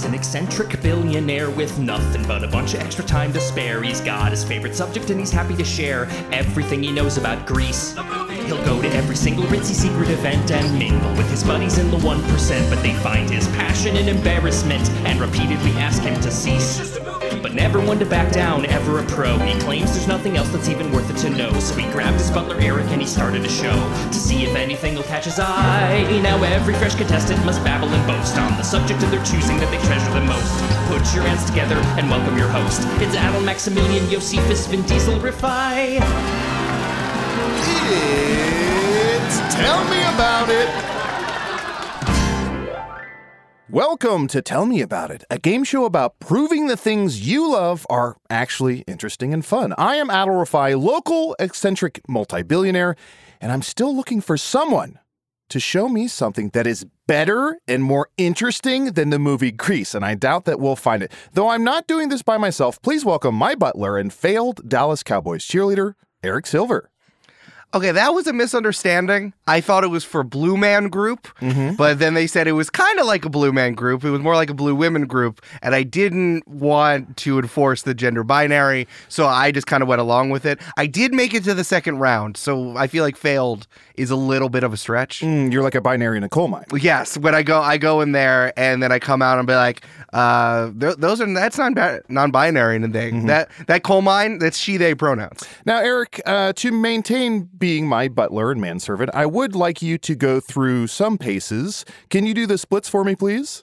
He's an eccentric billionaire with nothing but a bunch of extra time to spare. He's got his favorite subject and he's happy to share everything he knows about Greece. He'll go to every single ritzy secret event and mingle with his buddies in the 1%, but they find his passion and embarrassment and repeatedly ask him to cease. But never one to back down, ever a pro. He claims there's nothing else that's even worth it to know. So he grabbed his butler Eric and he started a show to see if anything will catch his eye. Now every fresh contestant must babble and boast on the subject of their choosing that they treasure the most. Put your hands together and welcome your host. It's Adal Maximilian Josephus Vin Diesel Rifai. It's Tell Me About It. Welcome to Tell Me About It, a game show about proving the things you love are actually interesting and fun. I am Adal Rifai, local eccentric multi-billionaire, and I'm still looking for someone to show me something that is better and more interesting than the movie Grease, and I doubt that we'll find it. Though I'm not doing this by myself, please welcome my butler and failed Dallas Cowboys cheerleader, Eric Silver. Okay, that was a misunderstanding. I thought it was for Blue Man Group, but then they said it was kind of like a Blue Man Group. It was more like a Blue Women Group, and I didn't want to enforce the gender binary, so I just kind of went along with it. I did make it to the second round, so I feel like failed is a little bit of a stretch. Mm, you're like a binary in a coal mine. Yes, when I go, I go in there, and then I come out and be like, uh, th- "Those are that's non non-binary and thing. That that coal mine, that's she/they pronouns." Now, Eric, uh, to maintain being my butler and manservant, I would like you to go through some paces. Can you do the splits for me, please?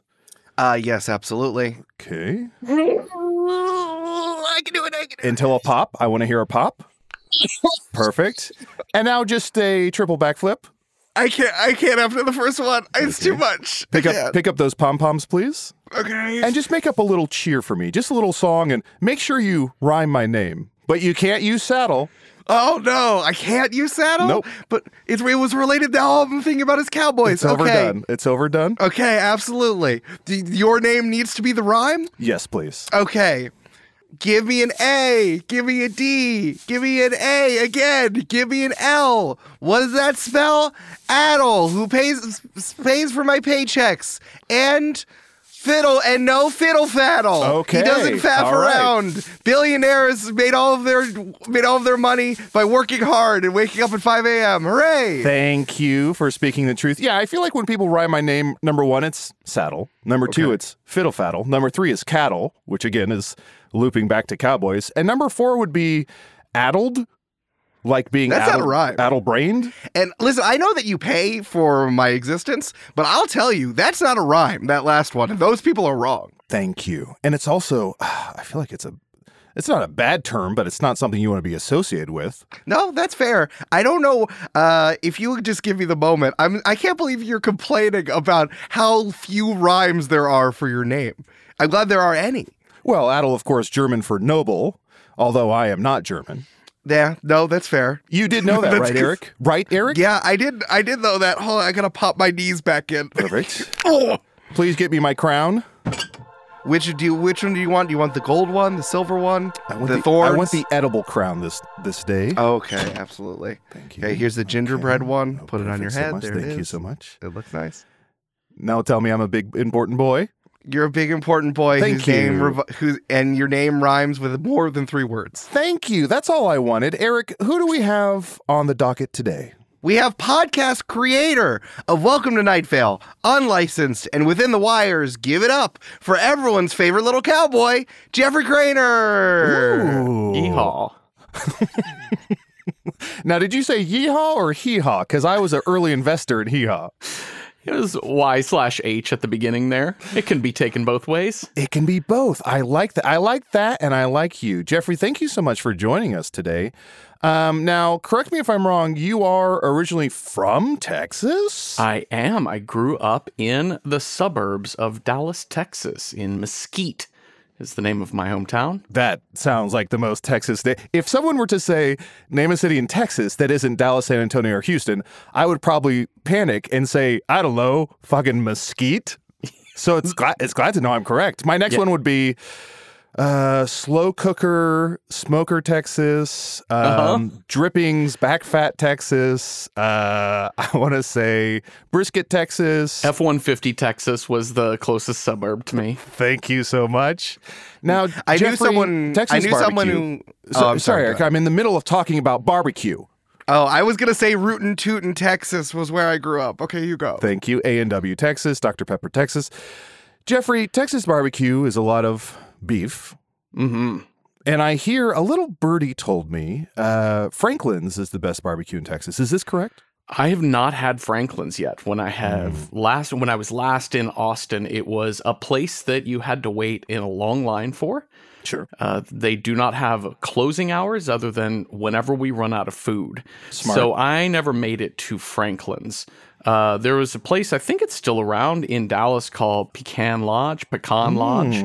Uh, yes, absolutely. Okay. I can do it. I can do it. Until a pop. I want to hear a pop. Perfect. And now just a triple backflip. I can't. I can't after the first one. It's too much. Pick up can't. pick up those pom poms, please. Okay. And just make up a little cheer for me. Just a little song and make sure you rhyme my name. But you can't use saddle. Oh no, I can't use saddle. Nope. But it, it was related to all I'm thinking about is cowboys. It's okay. overdone. It's overdone. Okay, absolutely. D- your name needs to be the rhyme. Yes, please. Okay. Give me an A. Give me a D. Give me an A again. Give me an L. What does that spell? Adal, who pays pays for my paychecks. And fiddle and no fiddle faddle. Okay, He doesn't faff all right. around. Billionaires made all of their made all of their money by working hard and waking up at 5 a.m. Hooray! Thank you for speaking the truth. Yeah, I feel like when people rhyme my name, number one, it's saddle. Number two, it's fiddle faddle. Number three is cattle, which again is looping back to cowboys. And number four would be addled, like being That's not a addled, rhyme. addle brained. And listen, I know that you pay for my existence, but I'll tell you, that's not a rhyme, that last one. And those people are wrong. Thank you. And it's also, I feel like it's a, it's not a bad term, but it's not something you want to be associated with. No, that's fair. I don't know uh, if you would just give me the moment. I'm I can't believe you're complaining about how few rhymes there are for your name. I'm glad there are any. Well, addle, of course, German for noble, although I am not German. Yeah, no, that's fair. You did know that, right. Eric? Right, Eric? Yeah, I did. I did know that. Hold on, I gotta pop my knees back in. Perfect. Oh. Please get me my crown. Which do you? Which one do you want? Do you want the gold one, the silver one, I want the, the, thorns? I want the edible crown this this day. Okay, absolutely. Thank you. Okay, here's the gingerbread one. Oh, Put it on your so head. much. there Thank it you so much. It looks nice. Now tell me I'm a big important boy. You're a big important boy Thank whose name you. rev- whose and your name rhymes with more than three words. Thank you. That's all I wanted. Eric, who do we have on the docket today? We have podcast creator of Welcome to Night Vale, unlicensed and within the wires. Give it up for everyone's favorite little cowboy, Jeffrey Cranor. Ooh. Yeehaw. Now, did you say yeehaw or hee haw? Because I was an early investor in hee haw. It was Y slash H at the beginning there. It can be taken both ways. It can be both. I like that. I like that, and I like you, Jeffrey. Thank you so much for joining us today. Um, now, correct me if I'm wrong. You are originally from Texas. I am. I grew up in the suburbs of Dallas, Texas, in Mesquite is the name of my hometown. That sounds like the most Texas. Day. If someone were to say, name a city in Texas that isn't Dallas, San Antonio, or Houston, I would probably panic and say, I don't know, fucking Mesquite. So it's glad, it's glad to know I'm correct. My next Yeah. one would be uh, slow cooker, smoker Texas, um, drippings, back fat Texas. Uh, I want to say brisket Texas. F 150 Texas was the closest suburb to me. Thank you so much. Now, I knew Jeffrey, someone. Texas I knew someone who. So- oh, I'm sorry, sorry. Eric. I'm in the middle of talking about barbecue. Oh, I was gonna say Rootin' Tootin', Texas was where I grew up. Okay, you go. Thank you. A and W Texas, Dr Pepper Texas. Jeffrey, Texas barbecue is a lot of beef. hmm And I hear a little birdie told me uh, Franklin's is the best barbecue in Texas. Is this correct? I have not had Franklin's yet. When I have last, when I was last in Austin, it was a place that you had to wait in a long line for. Sure. Uh, they do not have closing hours other than whenever we run out of food. Smart. So I never made it to Franklin's. Uh, there was a place, I think it's still around in Dallas called Pecan Lodge, Pecan Lodge,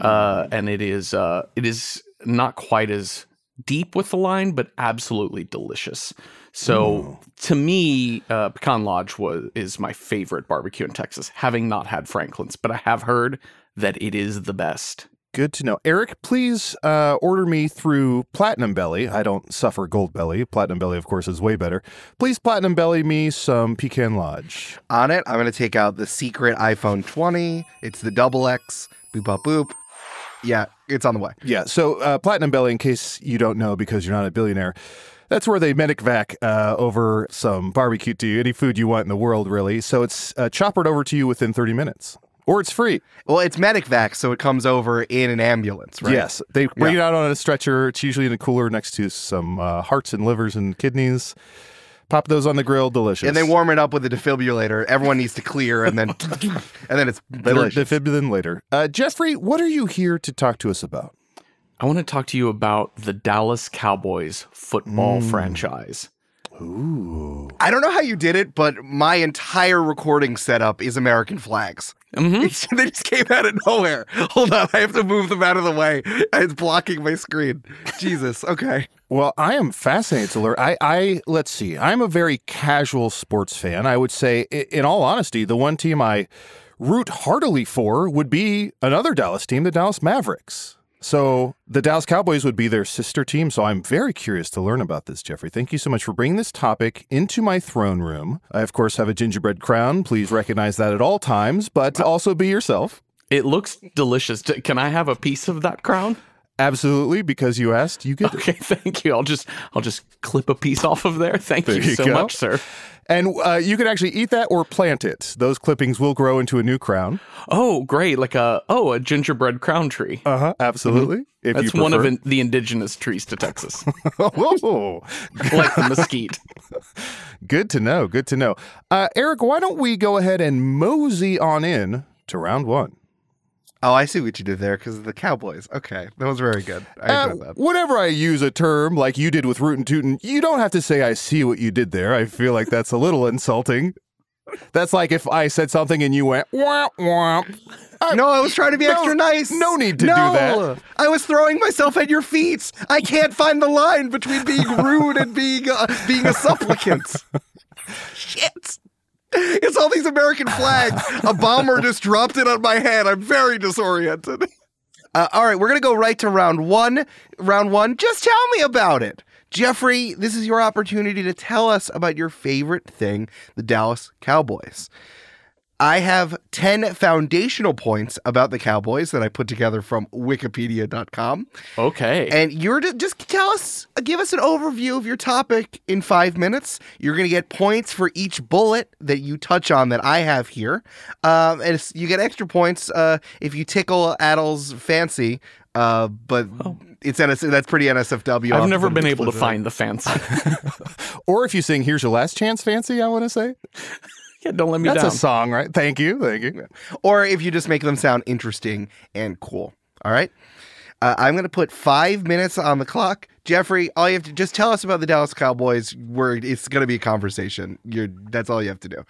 uh, and it is uh, it is not quite as deep with the line, but absolutely delicious. So to me, uh, Pecan Lodge was is my favorite barbecue in Texas, having not had Franklin's, but I have heard that it is the best. Good to know. Eric, please uh, order me through Platinum Belly. I don't suffer Gold Belly. Platinum Belly, of course, is way better. Please Platinum Belly me some Pecan Lodge. On it, I'm gonna take out the secret iPhone 20. It's the double X. Boop bop boop. Yeah, it's on the way. Yeah. So uh, Platinum Belly, in case you don't know because you're not a billionaire, that's where they medic vac uh, over some barbecue to you, any food you want in the world, really. So it's uh, choppered over to you within 30 minutes, or it's free. Well, it's Medicvac, so it comes over in an ambulance, right? Yes, they bring Yeah. it out on a stretcher. It's usually in a cooler next to some uh, hearts and livers and kidneys. Pop those on the grill, delicious. And they warm it up with a defibrillator. Everyone needs to clear, and then and then it's Better delicious. defibrillin later. Uh, Jeffrey, what are you here to talk to us about? I want to talk to you about the Dallas Cowboys football franchise. Ooh. I don't know how you did it, but my entire recording setup is American flags. Mhm. they just came out of nowhere. Hold on, I have to move them out of the way. It's blocking my screen. Jesus. Okay. Well, I am fascinated to learn. I, I let's see. I'm a very casual sports fan. I would say, in all honesty, the one team I root heartily for would be another Dallas team, the Dallas Mavericks. So the Dallas Cowboys would be their sister team. So I'm very curious to learn about this, Jeffrey. Thank you so much for bringing this topic into my throne room. I, of course, have a gingerbread crown. Please recognize that at all times, but also be yourself. It looks delicious. Can I have a piece of that crown? Absolutely, because you asked, you get it. Okay, thank you. I'll just I'll just clip a piece off of there. Thank There you, you so go. much, sir. And uh, you can actually eat that or plant it. Those clippings will grow into a new crown. Oh, great! Like a oh a gingerbread crown tree. Uh huh. Absolutely. If That's one of in, the indigenous trees to Texas, oh, like the mesquite. good to know. Good to know. Uh, Eric, why don't we go ahead and mosey on in to round one? Oh, I see what you did there because of the Cowboys. Okay, that was very good. I Uh, that. whenever I use a term like you did with rootin' tootin', you don't have to say I see what you did there. I feel like that's a little insulting. That's like if I said something and you went wah wah. No, I was trying to be no- extra nice. no need to do that. I was throwing myself at your feet. I can't find the line between being rude and being uh, being a supplicant. Shit. It's all these American flags. A bomber just dropped it on my head. I'm very disoriented. Uh, all right, we're gonna go right to round one. Round one. Just tell me about it, Jeffrey. This is your opportunity to tell us about your favorite thing, the Dallas Cowboys. I have 10 foundational points about the Cowboys that I put together from wikipedia.com. Okay. And you're to just tell us, give us an overview of your topic in five minutes. You're going to get points for each bullet that you touch on that I have here. Um, and it's, you get extra points uh, if you tickle Adal's fancy. Uh, but it's NS, that's pretty NSFW. I've never been able to find the fancy. Or if you sing "Here's Your Last Chance," fancy. I want to say yeah, don't let me that's down. a song, right? Thank you, thank you. or if you just make them sound interesting and cool. All right. Uh, I'm going to put five minutes on the clock. Jeffrey, all you have to just tell us about the Dallas Cowboys. Where it's going to be a conversation. You're that's all you have to do.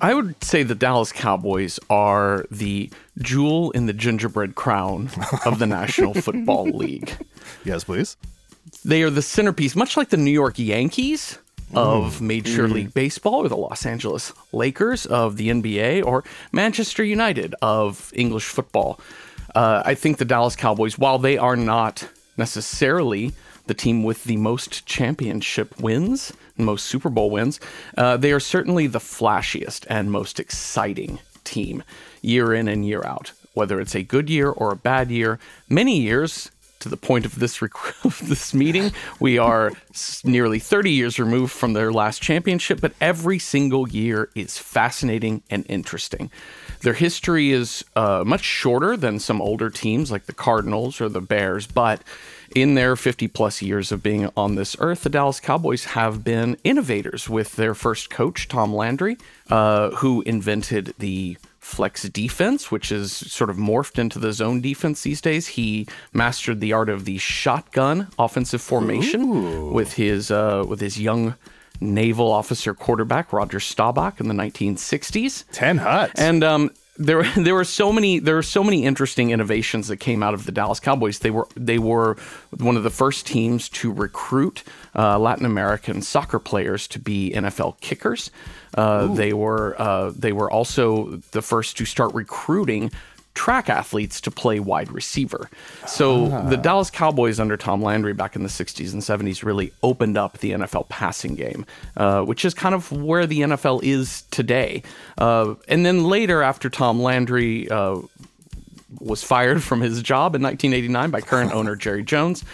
I would say the Dallas Cowboys are the jewel in the gingerbread crown of the National Football League. Yes, please. They are the centerpiece, much like the New York Yankees of Major League Baseball, or the Los Angeles Lakers of the NBA, or Manchester United of English football. Uh, I think the Dallas Cowboys, while they are not necessarily the team with the most championship wins, most Super Bowl wins, uh, they are certainly the flashiest and most exciting team year in and year out. Whether it's a good year or a bad year, many years to the point of this rec- of this meeting, we are nearly 30 years removed from their last championship, but every single year is fascinating and interesting. Their history is uh, much shorter than some older teams like the Cardinals or the Bears, but in their 50 plus years of being on this earth, the Dallas Cowboys have been innovators with their first coach, Tom Landry, uh, who invented the flex defense, which is sort of morphed into the zone defense these days. He mastered the art of the shotgun offensive formation with his uh, with his young naval officer quarterback Roger Staubach in the 1960s. Ten huts. And um, there, there were so many, there were so many interesting innovations that came out of the Dallas Cowboys. They were, they were one of the first teams to recruit uh, Latin American soccer players to be NFL kickers. Uh, they were, uh, they were also the first to start recruiting track athletes to play wide receiver. So the Dallas Cowboys under Tom Landry back in the 60s and 70s really opened up the NFL passing game, uh, which is kind of where the NFL is today. Uh, and then later, after Tom Landry uh, was fired from his job in 1989 by current owner Jerry Jones.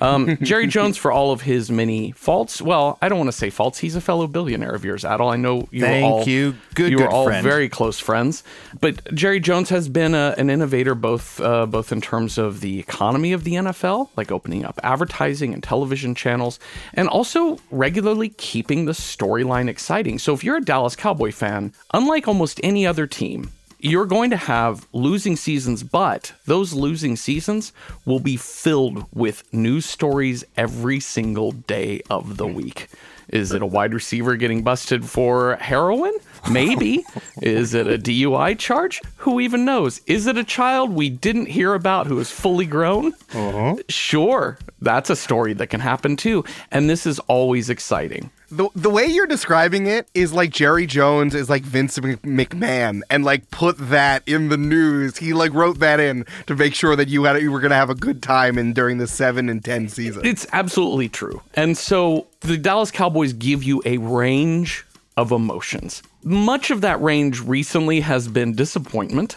Um, Jerry Jones, for all of his many faults, well, I don't want to say faults. He's a fellow billionaire of yours, Adal. I know you Thank all you. Good, you good were all friend. very close friends. But Jerry Jones has been a, an innovator both uh, both in terms of the economy of the NFL, like opening up advertising and television channels, and also regularly keeping the storyline exciting. So if you're a Dallas Cowboy fan, unlike almost any other team, you're going to have losing seasons, but those losing seasons will be filled with news stories every single day of the week. Is it a wide receiver getting busted for heroin? Maybe. is it a DUI charge? Who even knows? Is it a child we didn't hear about who is fully grown? Uh-huh. Sure, that's a story that can happen too. And this is always exciting. The, the way you're describing it is like Jerry Jones is like Vince McMahon and like put that in the news. He like wrote that in to make sure that you had you were gonna have a good time in during the seven and ten season. It's absolutely true. And so the Dallas Cowboys give you a range of emotions. Much of that range recently has been disappointment.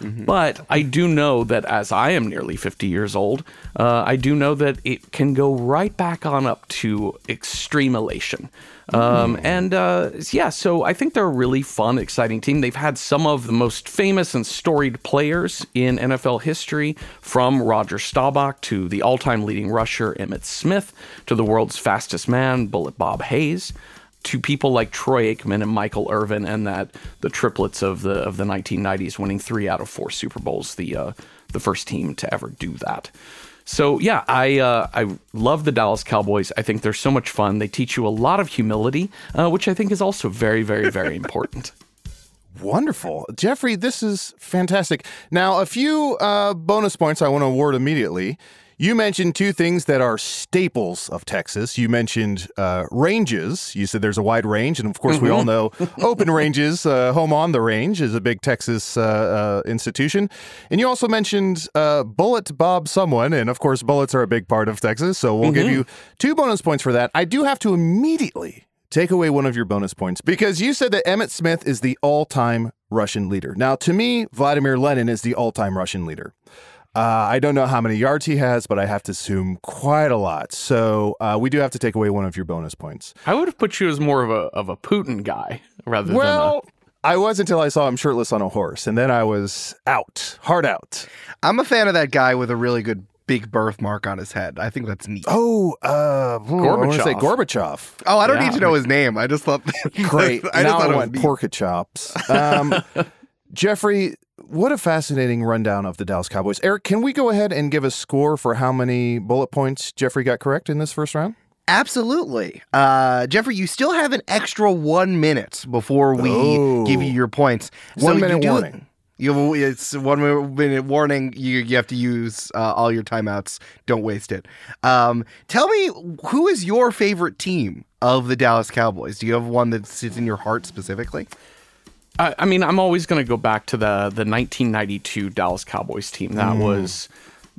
But I do know that as I am nearly 50 years old, uh, I do know that it can go right back on up to extreme elation. Um, and uh, yeah, so I think they're a really fun, exciting team. They've had some of the most famous and storied players in NFL history, from Roger Staubach to the all time leading rusher Emmitt Smith to the world's fastest man, Bullet Bob Hayes to people like Troy Aikman and Michael Irvin and that the triplets of the of the 1990s winning 3 out of 4 Super Bowls the uh, the first team to ever do that. So yeah, I uh, I love the Dallas Cowboys. I think they're so much fun. They teach you a lot of humility, uh, which I think is also very very very important. Wonderful. Jeffrey, this is fantastic. Now, a few uh, bonus points I want to award immediately. You mentioned two things that are staples of Texas. You mentioned uh, ranges. You said there's a wide range. And of course, we all know open ranges, uh, home on the range, is a big Texas uh, uh, institution. And you also mentioned uh, Bullet Bob Someone. And of course, bullets are a big part of Texas. So we'll give you two bonus points for that. I do have to immediately take away one of your bonus points because you said that Emmitt Smith is the all time Russian leader. Now, to me, Vladimir Lenin is the all time Russian leader. Uh, I don't know how many yards he has, but I have to assume quite a lot. So uh, we do have to take away one of your bonus points. I would have put you as more of a of a Putin guy rather than Well, I was until I saw him shirtless on a horse, and then I was out, hard out. I'm a fan of that guy with a really good big birthmark on his head. I think that's neat. Oh, uh, I want to say Gorbachev. Oh, I don't Yeah. need to know his name. I just thought Great. I just now thought I it was want neat. pork chops. Um, Jeffrey, what a fascinating rundown of the Dallas Cowboys. Eric, can we go ahead and give a score for how many bullet points Jeffrey got correct in this first round? Absolutely. Uh, Jeffrey, you still have an extra one minute before we Oh. give you your points. One you minute do- warning. You it's one minute warning. You you have to use uh, all your timeouts. Don't waste it. Um, tell me who is your favorite team of the Dallas Cowboys? Do you have one that sits in your heart specifically? I, I mean, I'm always going to go back to the the 1992 Dallas Cowboys team. That was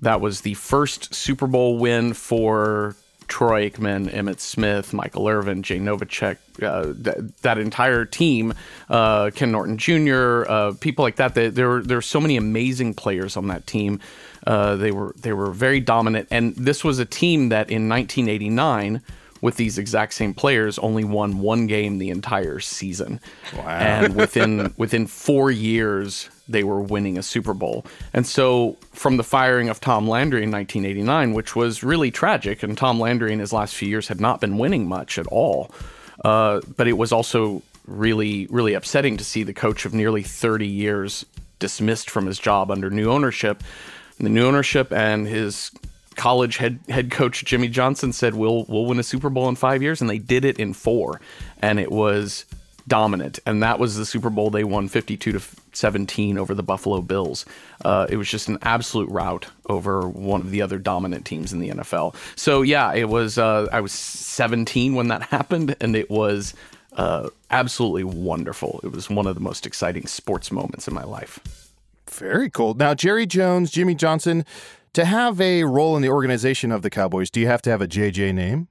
that was the first Super Bowl win for Troy Aikman, Emmitt Smith, Michael Irvin, Jay Novacek, uh, th- that entire team, uh, Ken Norton Jr., uh, people like that. They, there were there were so many amazing players on that team. Uh, they were they were very dominant, and this was a team that in 1989 with these exact same players only won one game the entire season. Wow. And within within 4 years they were winning a Super Bowl. And so from the firing of Tom Landry in 1989, which was really tragic and Tom Landry in his last few years had not been winning much at all. Uh, but it was also really really upsetting to see the coach of nearly 30 years dismissed from his job under new ownership. And the new ownership and his college head head coach Jimmy Johnson said we'll we'll win a Super Bowl in 5 years and they did it in 4 and it was dominant and that was the Super Bowl they won 52 to 17 over the Buffalo Bills. Uh, it was just an absolute rout over one of the other dominant teams in the NFL. So yeah, it was uh, I was 17 when that happened and it was uh, absolutely wonderful. It was one of the most exciting sports moments in my life. Very cool. Now, Jerry Jones, Jimmy Johnson, to have a role in the organization of the Cowboys, do you have to have a JJ name?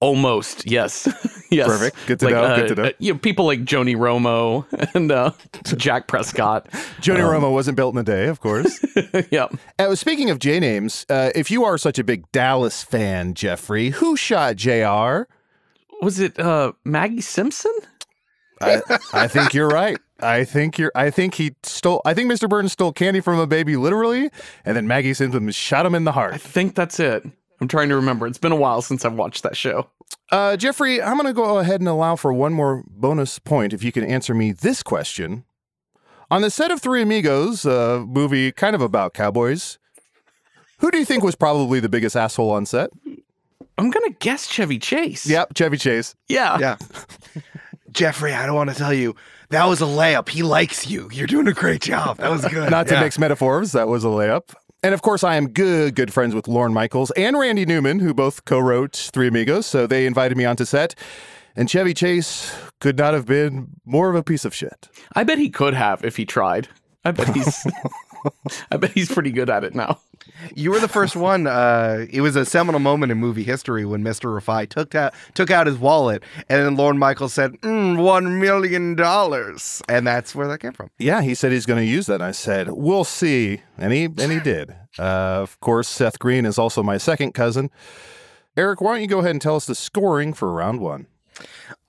Almost, yes, yes. Perfect. Good to like, know. Uh, Good to know. uh, you know, people like Joni Romo and uh, Jack Prescott. Joni Romo wasn't built in a day, of course. yeah, uh, speaking of J names, uh, if you are such a big Dallas fan, Jeffrey, who shot JR? was it uh, Maggie Simpson? I, I think you're right. I think you're. I think he stole. I think Mr. Burns stole candy from a baby, literally, and then Maggie Simpson shot him in the heart. I think that's it. I'm trying to remember. It's been a while since I've watched that show. Uh, Jeffrey, I'm going to go ahead and allow for one more bonus point if you can answer me this question. On the set of Three Amigos, a movie kind of about cowboys, who do you think was probably the biggest asshole on set? I'm gonna guess Chevy Chase. Yep, Chevy Chase. yeah, Yeah. Jeffrey, I don't want to tell you. That was a layup. He likes you. You're doing a great job. That was good. Not to Yeah. mix metaphors, that was a layup. And of course, I am good, good friends with Lorne Michaels and Randy Newman, who both co wrote Three Amigos. So they invited me onto set. And Chevy Chase could not have been more of a piece of shit. I bet he could have if he tried. I bet he's. I bet he's pretty good at it now. You were the first one. Uh, it was a seminal moment in movie history when Mr. Rifai took out took out his wallet, and then Lorne Michaels said, mm, "One million dollars," and that's where that came from. Yeah, he said he's going to use that. And I said, we'll see. And he, and he did. Uh, of course, Seth Green is also my second cousin. Eric, why don't you go ahead and tell us the scoring for round one?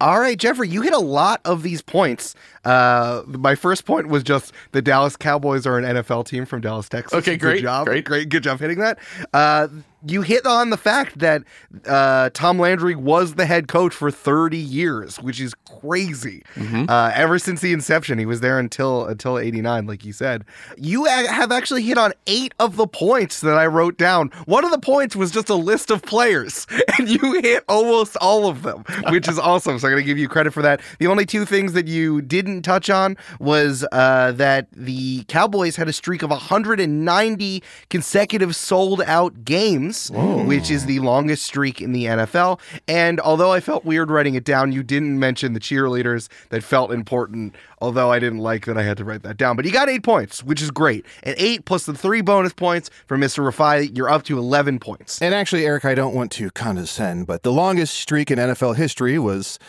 All right, Jeffrey, you hit a lot of these points. Uh, my first point was just the Dallas Cowboys are an NFL team from Dallas, Texas. Okay, Good great, job, great. great, good job hitting that. Uh, you hit on the fact that uh, Tom Landry was the head coach for 30 years, which is crazy. Mm-hmm. Uh, ever since the inception, he was there until until 89, like you said. You a- have actually hit on eight of the points that I wrote down. One of the points was just a list of players, and you hit almost all of them, which is awesome. So I'm going to give you credit for that. The only two things that you didn't touch on was uh, that the Cowboys had a streak of 190 consecutive sold out games, which is the longest streak in the NFL. And although I felt weird writing it down, you didn't mention the cheerleaders that felt important, although I didn't like that I had to write that down. But you got eight points, which is great. And eight plus the three bonus points for Mr. Rifai, you're up to 11 points. And actually, Eric, I don't want to condescend, but the longest streak in NFL history was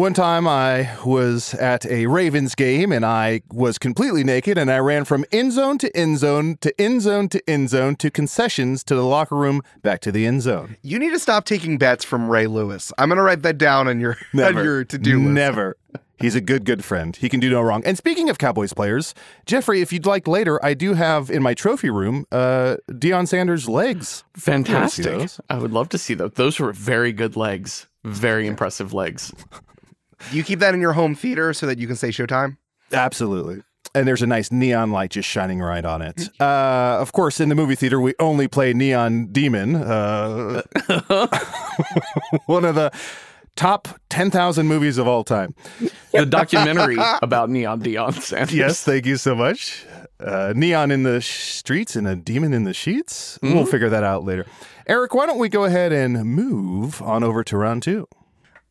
one time I was at a Ravens game and I was completely naked and I ran from end zone to end zone to end zone to end zone to concessions to the locker room back to the end zone. You need to stop taking bets from Ray Lewis. I'm going to write that down on your, on your to do list. Never. He's a good, good friend. He can do no wrong. And speaking of Cowboys players, Jeffrey, if you'd like later, I do have in my trophy room uh, Deion Sanders' legs. Fantastic. I would love to see those. Those were very good legs. Very impressive legs. Do you keep that in your home theater so that you can say Showtime? Absolutely. And there's a nice neon light just shining right on it. Uh, of course, in the movie theater, we only play Neon Demon, uh, one of the top 10,000 movies of all time. The documentary about Neon Deion Sanders. Yes, thank you so much. Uh, neon in the streets and a demon in the sheets. We'll figure that out later. Eric, why don't we go ahead and move on over to round two?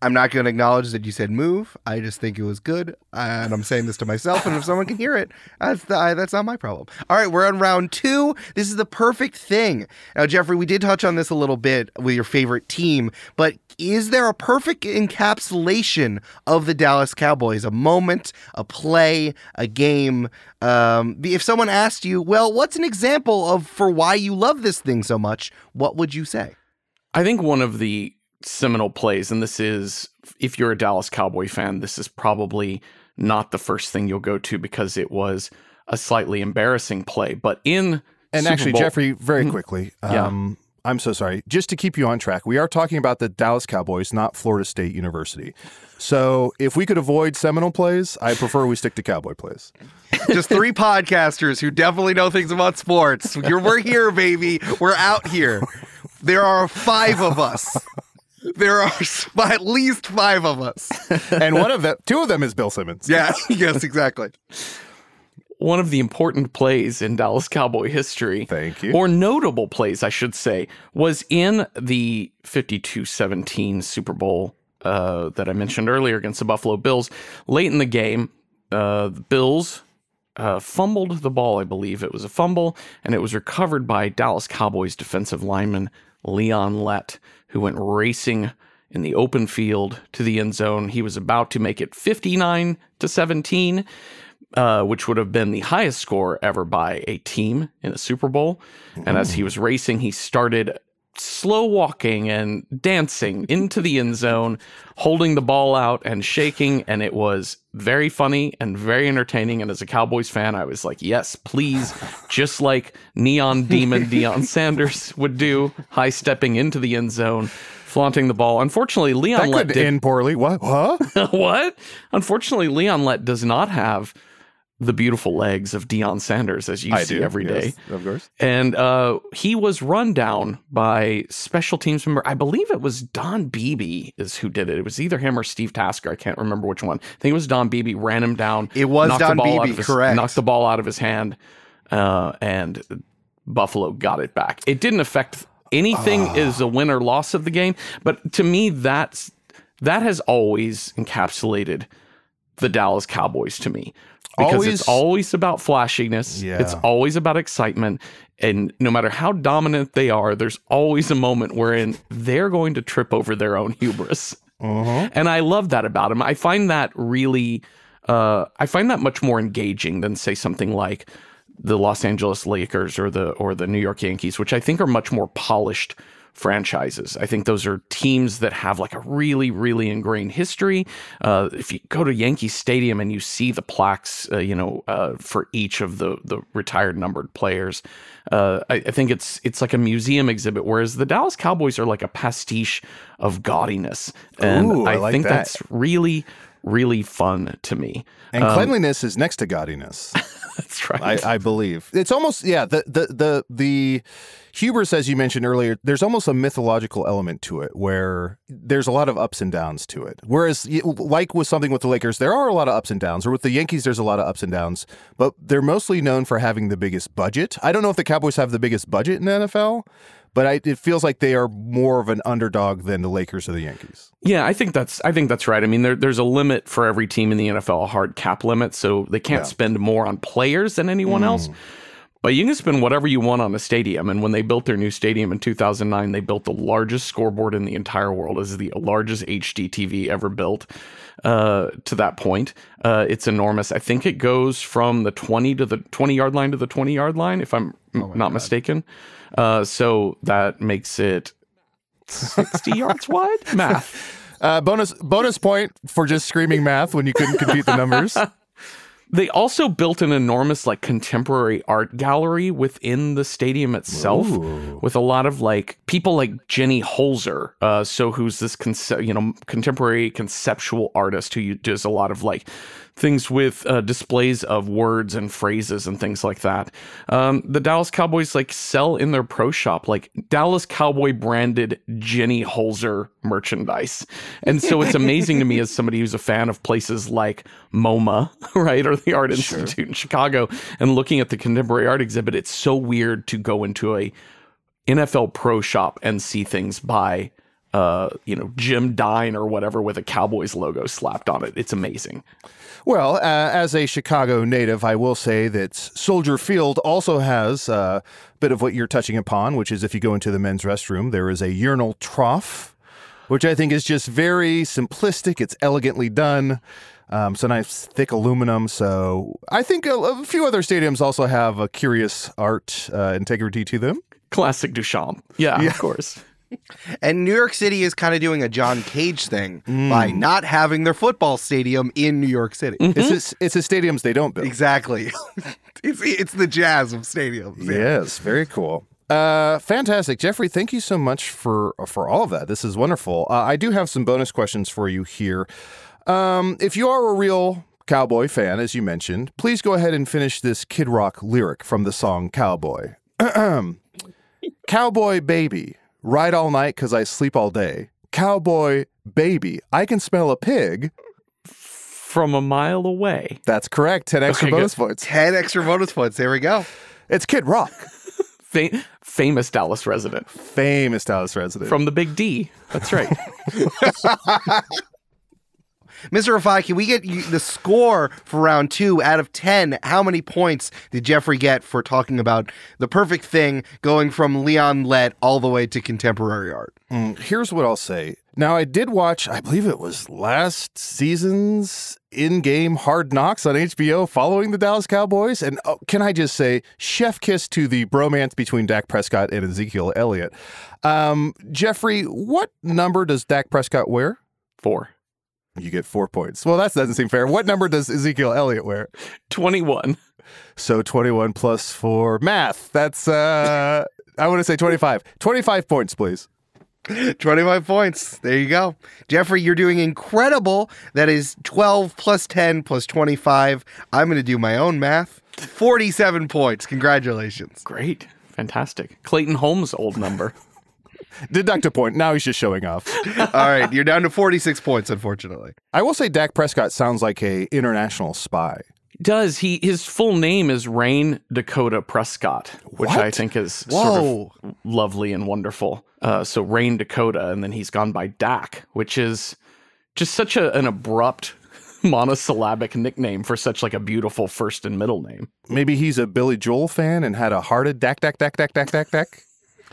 I'm not going to acknowledge that you said move. I just think it was good, and I'm saying this to myself. And if someone can hear it, that's the, that's not my problem. All right, we're on round two. This is the perfect thing. Now, Jeffrey, we did touch on this a little bit with your favorite team, but is there a perfect encapsulation of the Dallas Cowboys? A moment, a play, a game. Um, if someone asked you, well, what's an example of for why you love this thing so much? What would you say? I think one of the seminal plays, and this is if you're a Dallas Cowboy fan, this is probably not the first thing you'll go to because it was a slightly embarrassing play. But in and Super actually, Bowl- Jeffrey, very Mm-hmm. quickly, Yeah. um, I'm so sorry. Just to keep you on track, we are talking about the Dallas Cowboys, not Florida State University. So if we could avoid Seminole plays, I prefer we stick to Cowboy plays. Just three podcasters who definitely know things about sports. You're, we're here, baby. We're out here. There are five of us. There are at least five of us. And one of them, two of them is Bill Simmons. Yeah, yes, exactly. one of the important plays in Dallas Cowboy history. Thank you. Or notable plays, I should say, was in the 52 17 Super Bowl uh, that I mentioned earlier against the Buffalo Bills. Late in the game, uh, the Bills uh, fumbled the ball, I believe. It was a fumble, and it was recovered by Dallas Cowboys defensive lineman Leon Lett, who went racing in the open field to the end zone. He was about to make it 59 to 17 uh, which would have been the highest score ever by a team in a Super Bowl. And as he was racing, he started slow walking and dancing into the end zone, holding the ball out and shaking. And it was very funny and very entertaining. And as a Cowboys fan, I was like, yes, please, just like Neon Demon Deion Sanders would do, high stepping into the end zone. Flaunting the ball. Unfortunately, Leon That Lett could did end poorly. What? What? what? Unfortunately, Leon Lett does not have the beautiful legs of Deion Sanders as you I see do every day. yes, of course. And uh, he was run down by special teams member. I believe it was Don Beebe is who did it. It was either him or Steve Tasker. I can't remember which one. I think it was Don Beebe. Ran him down. It was Don the ball out Beebe, his- correct. Knocked the ball out of his hand, uh, and Buffalo got it back. It didn't affect anything Ah. as a win or loss of the game, but to me, that's that has always encapsulated the Dallas Cowboys to me because Always- it's always about flashiness. Yeah. It's always about excitement. And no matter how dominant they are, there's always a moment wherein they're going to trip over their own hubris. Uh-huh. And I love that about him. I find that really, uh, I find that much more engaging than say something like the Los Angeles Lakers or the or the New York Yankees, which I think are much more polished franchises. I think those are teams that have like a really, really ingrained history. Uh, if you go to Yankee Stadium and you see the plaques, uh, you know, uh, for each of the the retired numbered players, uh, I, I think it's it's like a museum exhibit. Whereas the Dallas Cowboys are like a pastiche of gaudiness, and Ooh, I I, like think that. that's really, really fun to me. And Um, cleanliness is next to gaudiness. That's right. I, I believe it's almost yeah. The the the the hubris, as you mentioned earlier, there's almost a mythological element to it where there's a lot of ups and downs to it. Whereas, like with something with the Lakers, there are a lot of ups and downs, or with the Yankees, there's a lot of ups and downs. But they're mostly known for having the biggest budget. I don't know if the Cowboys have the biggest budget in the NFL, but I, it feels like they are more of an underdog than the Lakers or the Yankees. Yeah, I think that's I think that's right. I mean, there, there's a limit for every team in the NFL, a hard cap limit, so they can't Yeah. Mm. spend more on players than anyone else. But you can spend whatever you want on a stadium. And when they built their new stadium in 2009, they built the largest scoreboard in the entire world. This is the largest HD TV ever built. Uh, to that point, uh, it's enormous. I think it goes from the 20 to the 20 yard line to the 20 yard line, if I'm m- not mistaken. Uh, so that makes it 60 yards wide. Math. Uh, bonus bonus point for just screaming math when you couldn't compute the numbers. They also built an enormous like contemporary art gallery within the stadium itself with a lot of like people like Jenny Holzer, uh, so who's this conce- you know contemporary conceptual artist who does a lot of like things with uh, displays of words and phrases and things like that. Um, the Dallas Cowboys like sell in their pro shop like Dallas Cowboy branded Jenny Holzer merchandise. And so it's amazing to me as somebody who's a fan of places like MoMA, right, or the Art Institute in Chicago and looking at the contemporary art exhibit, it's so weird to go into a NFL pro shop and see things by uh, you know, Jim Dine or whatever with a Cowboys logo slapped on it. It's amazing. Well, uh, as a Chicago native, I will say that Soldier Field also has a bit of what you're touching upon, which is if you go into the men's restroom, there is a urinal trough, which I think is just very simplistic. It's elegantly done. Um, so nice thick aluminum. So I think a, a few other stadiums also have a curious art uh, integrity to them. Classic Duchamp. Yeah, of course. And New York City is kind of doing a John Cage thing by not having their football stadium in New York City. It's, a, it's a stadiums they don't build. Exactly. it's, it's the jazz of stadiums. Yes, very cool. Uh, fantastic, Jeffrey. Thank you so much for for all of that. This is wonderful. Uh, I do have some bonus questions for you here. Um, if you are a real cowboy fan, as you mentioned, please go ahead and finish this Kid Rock lyric from the song "Cowboy." Cowboy baby, ride all Night Because I sleep all day. Cowboy baby, I can smell a pig. From a mile away. That's correct. Ten extra Okay, good. bonus points. 10 extra bonus points. There we go. It's Kid Rock, Fa- famous Dallas resident famous Dallas resident. from the Big D. That's right. Mr. Rifai, can we get you the score for round two out of 10? How many points did Jeffrey get for talking about the perfect thing going from Leon Lett all the way to contemporary art? here's what I'll say. Now, I did watch, I believe it was last season's in game Hard Knocks on HBO following the Dallas Cowboys. And oh, can I just say, chef kiss to the bromance between Dak Prescott and Ezekiel Elliott. Um, Jeffrey, what number does Dak Prescott wear? Four. You get four points. Well, that doesn't seem fair. What number does Ezekiel Elliott wear? 21. So 21 plus four. Math. That's, uh, I want to say 25. 25 points, please. 25 points. There you go. Jeffrey, you're doing incredible. That is 12 plus 10 plus 25. I'm going to do my own math. 47 points. Congratulations. Great. Fantastic. Clayton Holmes' old number. Deduct a point. Now he's just showing off. All right, you're down to 46 points, unfortunately. I will say Dak Prescott sounds like a international spy. Does he? His full name is Rayne Dakota Prescott, which I think is Whoa. sort of lovely and wonderful. Uh, so Rayne Dakota, and then he's gone by Dak, which is just such a, an abrupt monosyllabic nickname for such like a beautiful first and middle name. Maybe he's a Billy Joel fan and had a hearted Dak Dak Dak Dak Dak Dak Dak.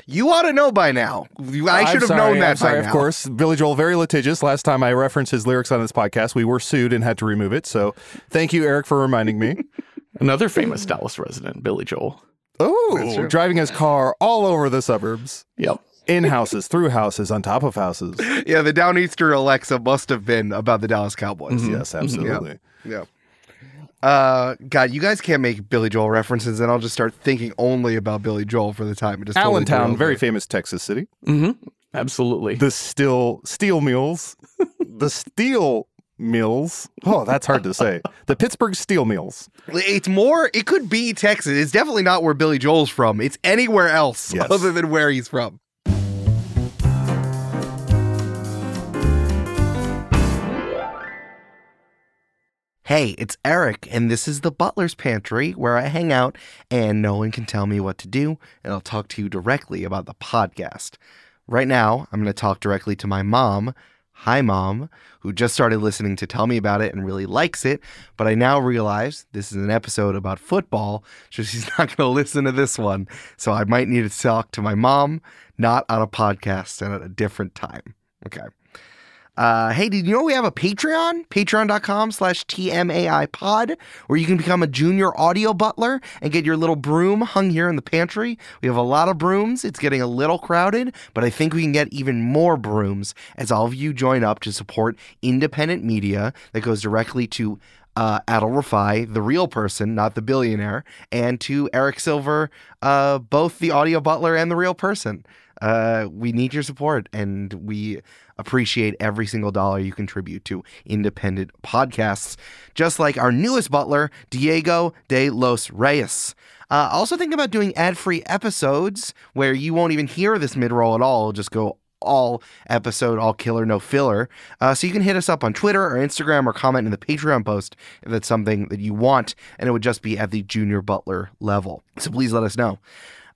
You ought to know by now. I should have known that I'm sorry, by Of course, Billy Joel very litigious. Last time I referenced his lyrics on this podcast, we were sued and had to remove it. So thank you, Eric, for reminding me. Another famous Dallas resident, Billy Joel. Oh, driving his car all over the suburbs, Yep. in houses, through houses, on top of houses. Yeah, the Downeaster Alexa must have been about the Dallas Cowboys. Mm-hmm. Yes, mm-hmm. absolutely. Yeah. Uh, God, you guys can't make Billy Joel references, and I'll just start thinking only about Billy Joel for the time. It just totally Allentown, derails very famous Texas city. Absolutely. The still steel mills, the steel mills. Oh, that's hard to say. The Pittsburgh Steel Mills. It's more. It could be Texas. It's definitely not where Billy Joel's from. It's anywhere else Yes. other than where he's from. Hey, it's Eric, and this is the Butler's Pantry where I hang out and no one can tell me what to do, and I'll talk to you directly about the podcast. Right now, I'm going to talk directly to my mom. Hi, mom, who just started listening to Tell Me About It and really likes it, but I now realize this is an episode about football, so she's not going to listen to this one. So I might need to talk to my mom, not on a podcast and at a different time. Okay. Uh, hey, did you know we have a Patreon? Patreon.com slash TMAI pod, where you can become a junior audio butler and get your little broom hung here in the pantry. We have a lot of brooms. It's getting a little crowded, but I think we can get even more brooms as all of you join up to support independent media that goes directly to uh, Rifai, the real person, not the billionaire, and to Eric Silver, uh, both the audio butler and the real person. Uh, we need your support, and we appreciate every single dollar you contribute to independent podcasts, just like our newest butler, Diego de los Reyes. Uh, also, think about doing ad free episodes where you won't even hear this mid roll at all. It'll just go all episode, all killer, no filler. Uh, so you can hit us up on Twitter or Instagram or comment in the Patreon post if that's something that you want, and it would just be at the junior butler level. So please let us know.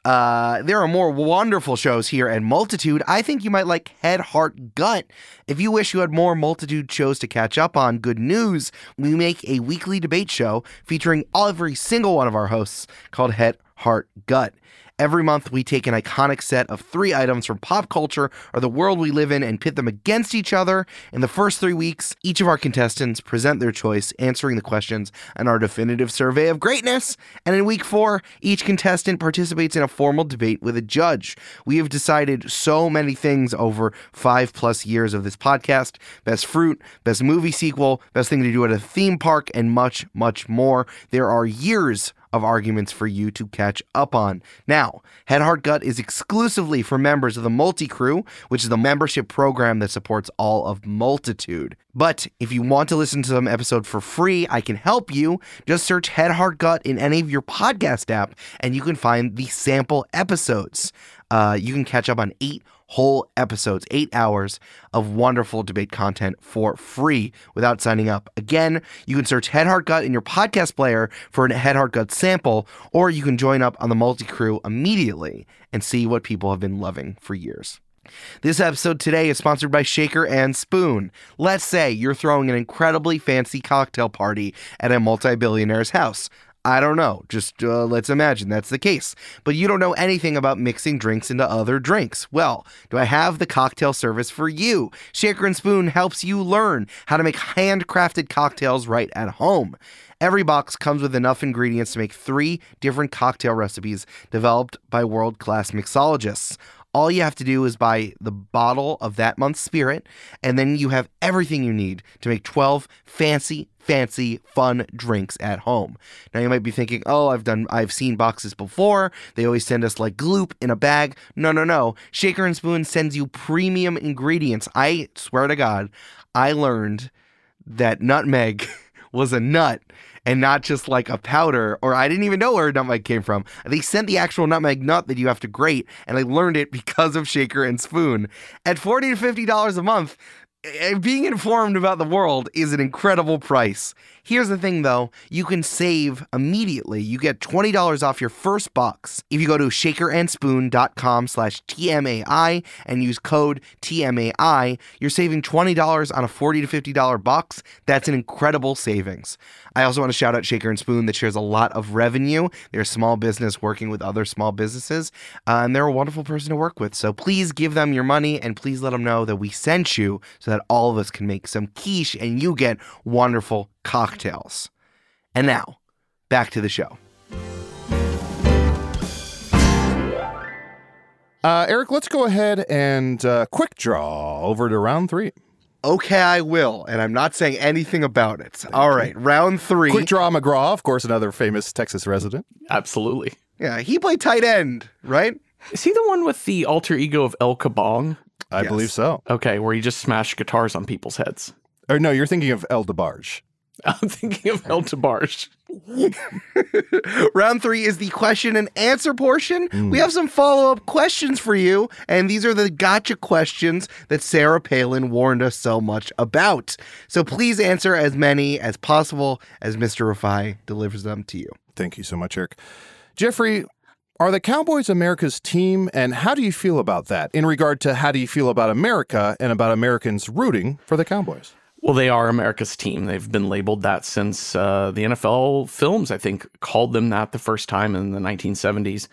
Uh, there are more wonderful shows here at Multitude. I think you might like Head, Heart, Gut. If you wish you had more Multitude shows to catch up on, good news. We make a weekly debate show featuring every single one of our hosts called Head, Heart, Gut. Every month, we take an iconic set of three items from pop culture or the world we live in and pit them against each other. In the first three weeks, each of our contestants present their choice, answering the questions in our definitive survey of greatness. And in week four, each contestant participates in a formal debate with a judge. We have decided so many things over five plus years of this podcast best fruit, best movie sequel, best thing to do at a theme park, and much, much more. There are years of arguments for you to catch up on. Now, Head Heart Gut is exclusively for members of the Multi Crew, which is the membership program that supports all of Multitude. But if you want to listen to some episode for free, I can help you. Just search Head Heart Gut in any of your podcast app, and you can find the sample episodes. Uh, you can catch up on eight whole episodes, eight hours of wonderful debate content for free without signing up. Again, you can search Head Heart Gut in your podcast player for a Head Heart Gut sample, or you can join up on the multi crew immediately and see what people have been loving for years. This episode today is sponsored by Shaker and Spoon. Let's say you're throwing an incredibly fancy cocktail party at a multi billionaire's house. I don't know. Just uh, let's imagine that's the case. But you don't know anything about mixing drinks into other drinks. Well, do I have the cocktail service for you? Shaker and Spoon helps you learn how to make handcrafted cocktails right at home. Every box comes with enough ingredients to make three different cocktail recipes developed by world class mixologists. All you have to do is buy the bottle of that month's spirit, and then you have everything you need to make 12 fancy, fancy, fun drinks at home. Now you might be thinking, "Oh, I've done I've seen boxes before. They always send us like gloop in a bag." No, no, no. Shaker and Spoon sends you premium ingredients. I swear to god, I learned that nutmeg was a nut and not just like a powder, or I didn't even know where nutmeg came from. They sent the actual nutmeg nut that you have to grate, and I learned it because of Shaker and Spoon. At 40 to $50 a month, being informed about the world is an incredible price. Here's the thing though, you can save immediately. You get $20 off your first box if you go to shakerandspoon.com slash TMAI and use code TMAI. You're saving $20 on a $40 to $50 box. That's an incredible savings. I also want to shout out Shaker and Spoon that shares a lot of revenue. They're a small business working with other small businesses, uh, and they're a wonderful person to work with. So please give them your money and please let them know that we sent you so that all of us can make some quiche and you get wonderful cocktails. And now, back to the show. Uh, Eric, let's go ahead and uh, quick draw over to round three. Okay, I will, and I'm not saying anything about it. All right, round three. Quick draw McGraw, of course, another famous Texas resident. Absolutely. Yeah, he played tight end, right? Is he the one with the alter ego of El Kabong? I Yes. believe so. Okay, where he just smashed guitars on people's heads. Or no, you're thinking of El DeBarge. I'm thinking of El Tabarge. Round three is the question and answer portion. Hmm. We have some follow up questions for you, and these are the gotcha questions that Sarah Palin warned us so much about. So please answer as many as possible as Mr. Rifai delivers them to you. Thank you so much, Eric. Jeffrey, are the Cowboys America's team, and how do you feel about that in regard to how do you feel about America and about Americans rooting for the Cowboys? Well, they are America's team. They've been labeled that since uh, the NFL films, I think, called them that the first time in the 1970s.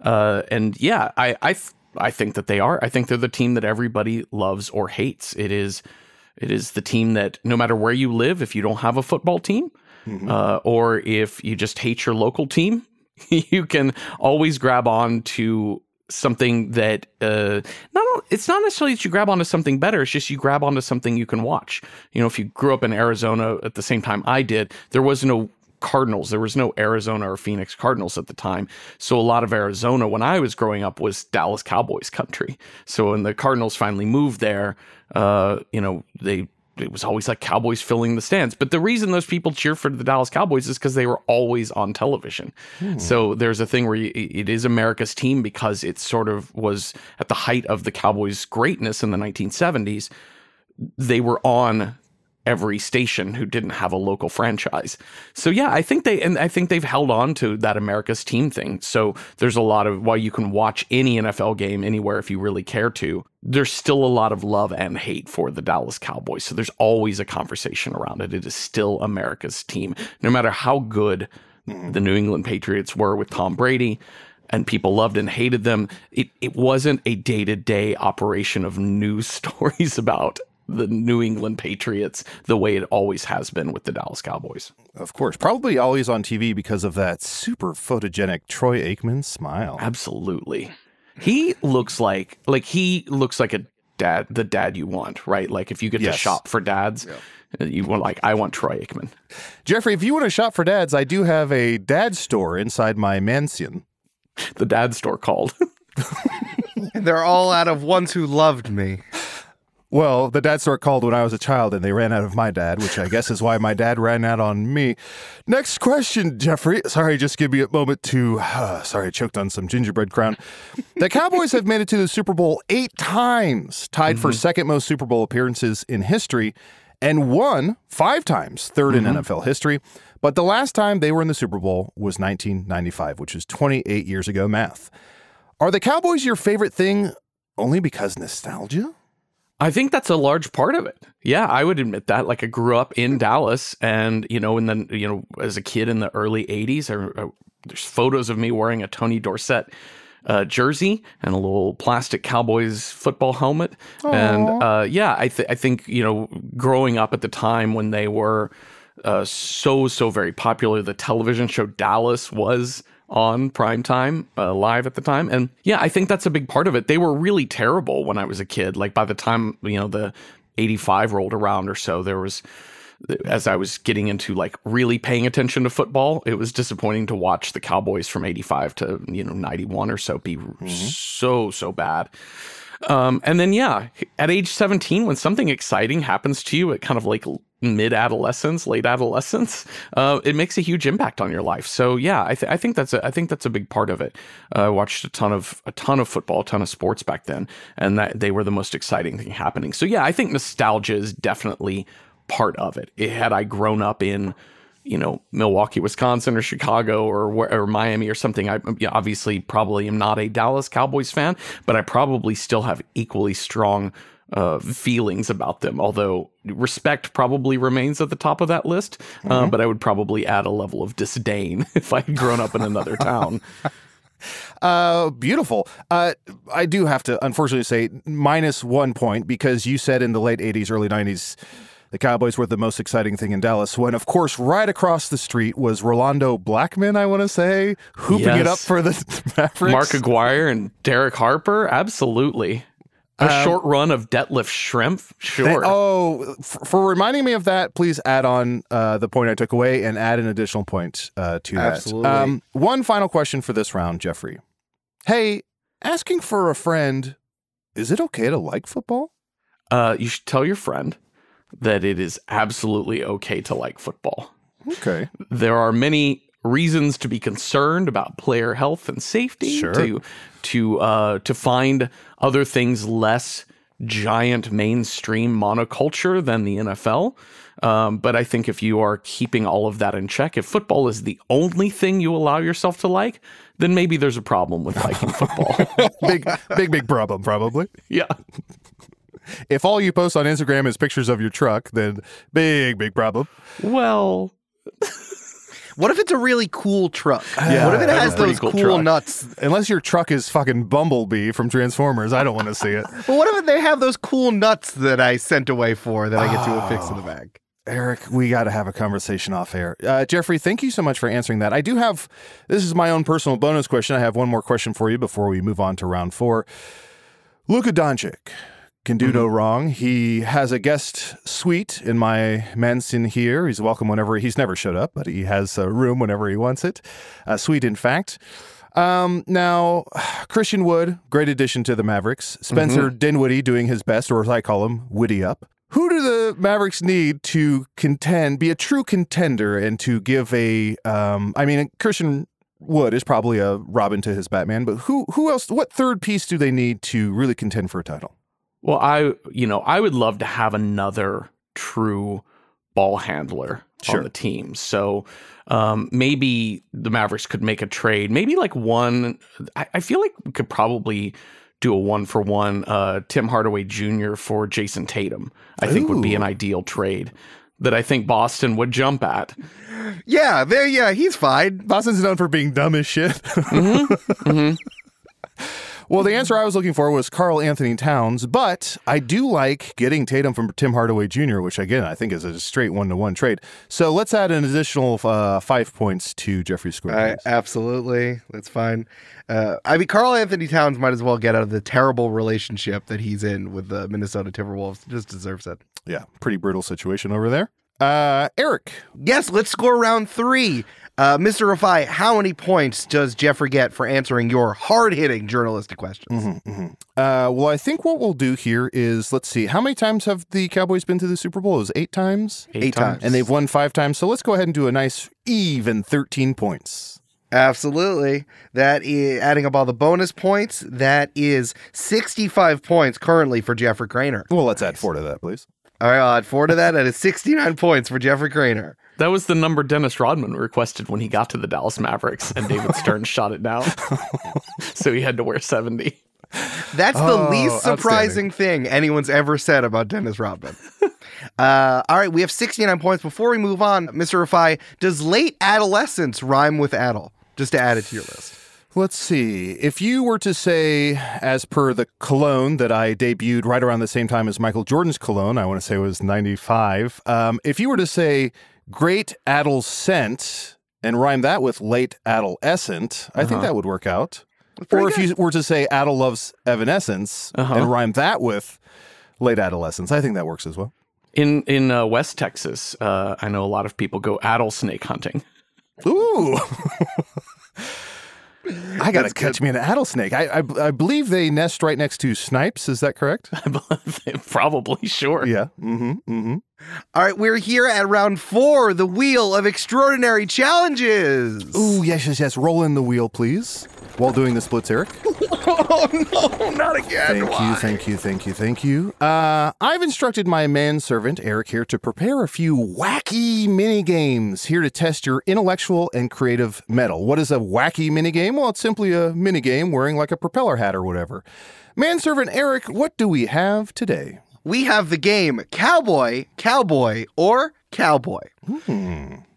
Uh, and yeah, I, I, th- I think that they are. I think they're the team that everybody loves or hates. It is, it is the team that no matter where you live, if you don't have a football team, uh, or if you just hate your local team, you can always grab on to something that uh not it's not necessarily that you grab onto something better it's just you grab onto something you can watch. You know if you grew up in arizona at the same time i did there was no cardinals there was no arizona or phoenix cardinals at the time. So a lot of arizona when i was growing up was dallas cowboys country. So when the cardinals finally moved there uh you know they it was always like Cowboys filling the stands. But the reason those people cheer for the Dallas Cowboys is because they were always on television. Hmm. So there's a thing where you, it is America's team because it sort of was at the height of the Cowboys' greatness in the 1970s. They were on every station who didn't have a local franchise. So yeah, I think they and I think they've held on to that America's team thing. So there's a lot of while you can watch any NFL game anywhere if you really care to, there's still a lot of love and hate for the Dallas Cowboys. So there's always a conversation around it. It is still America's team. No matter how good mm-hmm. the New England Patriots were with Tom Brady and people loved and hated them, it, it wasn't a day to day operation of news stories about the New England Patriots the way it always has been with the Dallas Cowboys. Of course, probably always on TV because of that super photogenic Troy Aikman smile. Absolutely. He looks like like he looks like a dad the dad you want, right? Like if you get Yes. to shop for dads, you want like I want Troy Aikman. Jeffrey, if you want to shop for dads, I do have a dad store inside my mansion. The dad store called. They're all out of ones who loved me. Well, the dad store called when I was a child and they ran out of my dad, which I guess is why my dad ran out on me. Next question, Jeffrey. Sorry, just give me a moment to. Uh, sorry, I choked on some gingerbread crown. The Cowboys have made it to the Super Bowl eight times, tied for second most Super Bowl appearances in history, and won five times, 3rd in NFL history. But the last time they were in the Super Bowl was 1995, which is 28 years ago math. Are the Cowboys your favorite thing only because nostalgia? I think that's a large part of it. Yeah, I would admit that. Like I grew up in Dallas, and you know, and then you know, as a kid in the early '80s, I, I, there's photos of me wearing a Tony Dorsett uh, jersey and a little plastic Cowboys football helmet. And uh, yeah, I, th- I think you know, growing up at the time when they were uh, so so very popular, the television show Dallas was on prime time uh, live at the time. And yeah i think that's a big part of it. They were really terrible when i was a kid. Like by the time you know the 85 rolled around or so there was as i was getting into like really paying attention to football it was disappointing to watch the cowboys from 85 to you know 91 or so be so so bad. Um, and then, yeah, at age 17, when something exciting happens to you it kind of like mid adolescence, late adolescence, uh, it makes a huge impact on your life. So, yeah, I, th- I think that's a, I think that's a big part of it. Uh, I watched a ton of a ton of football, a ton of sports back then, and that they were the most exciting thing happening. So, yeah, I think nostalgia is definitely part of it. it had I grown up in you know Milwaukee, Wisconsin, or Chicago, or or Miami, or something. I obviously probably am not a Dallas Cowboys fan, but I probably still have equally strong uh, feelings about them. Although respect probably remains at the top of that list, uh, but I would probably add a level of disdain if I had grown up in another town. Uh, beautiful. Uh, I do have to unfortunately say minus one point because you said in the late 80s, early 90s, the Cowboys were the most exciting thing in Dallas. When, of course, right across the street was Rolando Blackman, I want to say, hooping it up for the Mavericks. Mark Aguirre and Derek Harper, absolutely. A short run of Detlef Schrempf, sure. Oh, f- for reminding me of that, please add on uh, the point I took away and add an additional point uh, to that. Absolutely. one final question for this round, Jeffrey. Hey, asking for a friend, is it okay to like football? uh, you should tell your friend that it is absolutely okay to like football. Okay. There are many reasons to be concerned about player health and safety. Sure. To to uh, to find other things less giant mainstream monoculture than the NFL. Um, but I think if you are keeping all of that in check, if football is the only thing you allow yourself to like, then maybe there's a problem with liking football. big, big, big problem, probably. yeah. If all you post on Instagram is pictures of your truck, then big, big problem. Well, What if it's a really cool truck? Yeah, what if it has those cool cool, nuts? Unless your truck is fucking Bumblebee from Transformers, I don't want to see it. Well, what if they have those cool nuts that I sent away for that I get to affix in the bag? Eric, we got to have a conversation off air. Uh, Jeffrey, thank you so much for answering that. I do have, this is my own personal bonus question. I have one more question for you before we move on to round four. Luka Doncic can do no wrong. He has a guest suite in my mansion here. He's welcome whenever he's never showed up, but he has a room whenever he wants it. A suite, in fact. Um, now, Christian Wood, great addition to the Mavericks. Spencer Dinwiddie doing his best, or as I call him, Woody up. Who do the Mavericks need to contend, be a true contender, and to give a? Um, I mean, Christian Wood is probably a Robin to his Batman, but who who else? What third piece do they need to really contend for a title? Well, I, you know, I would love to have another true ball handler Sure. on the team. So um, maybe the Mavericks could make a trade. Maybe like one. I, I feel like we could probably do a one for one uh, Tim Hardaway Jr. for Jayson Tatum. I think would be an ideal trade that I think Boston would jump at. Yeah, there. Yeah, he's fine. Boston's known for being dumb as shit. Mm-hmm. Well, the answer I was looking for was Karl-Anthony Towns, but I do like getting Tatum from Tim Hardaway Jr., which again I think is a straight one to one trade. So let's add an additional uh, five points to Jeffrey's score. I, absolutely, that's fine. Uh, I mean, Karl-Anthony Towns might as well get out of the terrible relationship that he's in with the Minnesota Timberwolves. Just deserves it. yeah, pretty brutal situation over there. Uh, Eric, Yes, let's score round three. Uh, Mr. Rifai, how many points does Jeffrey get for answering your hard hitting journalistic questions? Uh, well, I think what we'll do here is let's see. How many times have the Cowboys been to the Super Bowl? It was eight times, Eight times. and they've won five times. So let's go ahead and do a nice even thirteen points. Absolutely. That is adding up all the bonus points. That is 65 points currently for Jeffrey Cranor. Well, let's add four to that, please. All right, I'll add four to that. That is 69 points for Jeffrey Cranor. That was the number Dennis Rodman requested when he got to the Dallas Mavericks, and David Stern shot it down. so he had to wear 70. That's the Oh, least surprising thing anyone's ever said about Dennis Rodman. uh, all right, we have 69 points. Before we move on, Mr. Rifai, does late adolescence rhyme with addle? Just to add it to your list. Let's see. If you were to say, as per the cologne that I debuted right around the same time as Michael Jordan's cologne, I want to say it was 95. Um, if you were to say great adolescent and rhyme that with late adolescent, I think that would work out. Or if you were to say Adal loves Evanescence Uh-huh. and rhyme that with late adolescence, I think that works as well. In in uh, West Texas, uh, I know a lot of people go addle snake hunting. Ooh. I got to catch me an addlesnake. I, I I believe they nest right next to snipes. Is that correct? Probably sure. Yeah. Mm-hmm. Mm-hmm. All right, we're here at round four, the Wheel of Extraordinary Challenges. Ooh, yes, yes, yes. Roll in the wheel, please. While doing the splits, Eric. Oh, no, not again. Thank you, thank you, thank you, thank you. Uh, I've instructed my manservant, Eric, here to prepare a few wacky mini games here to test your intellectual and creative metal. What is a wacky mini game? Well, it's simply a mini game wearing like a propeller hat or whatever. Manservant Eric, what do we have today? We have the game Cowboy, Cowboy, or Cowboy.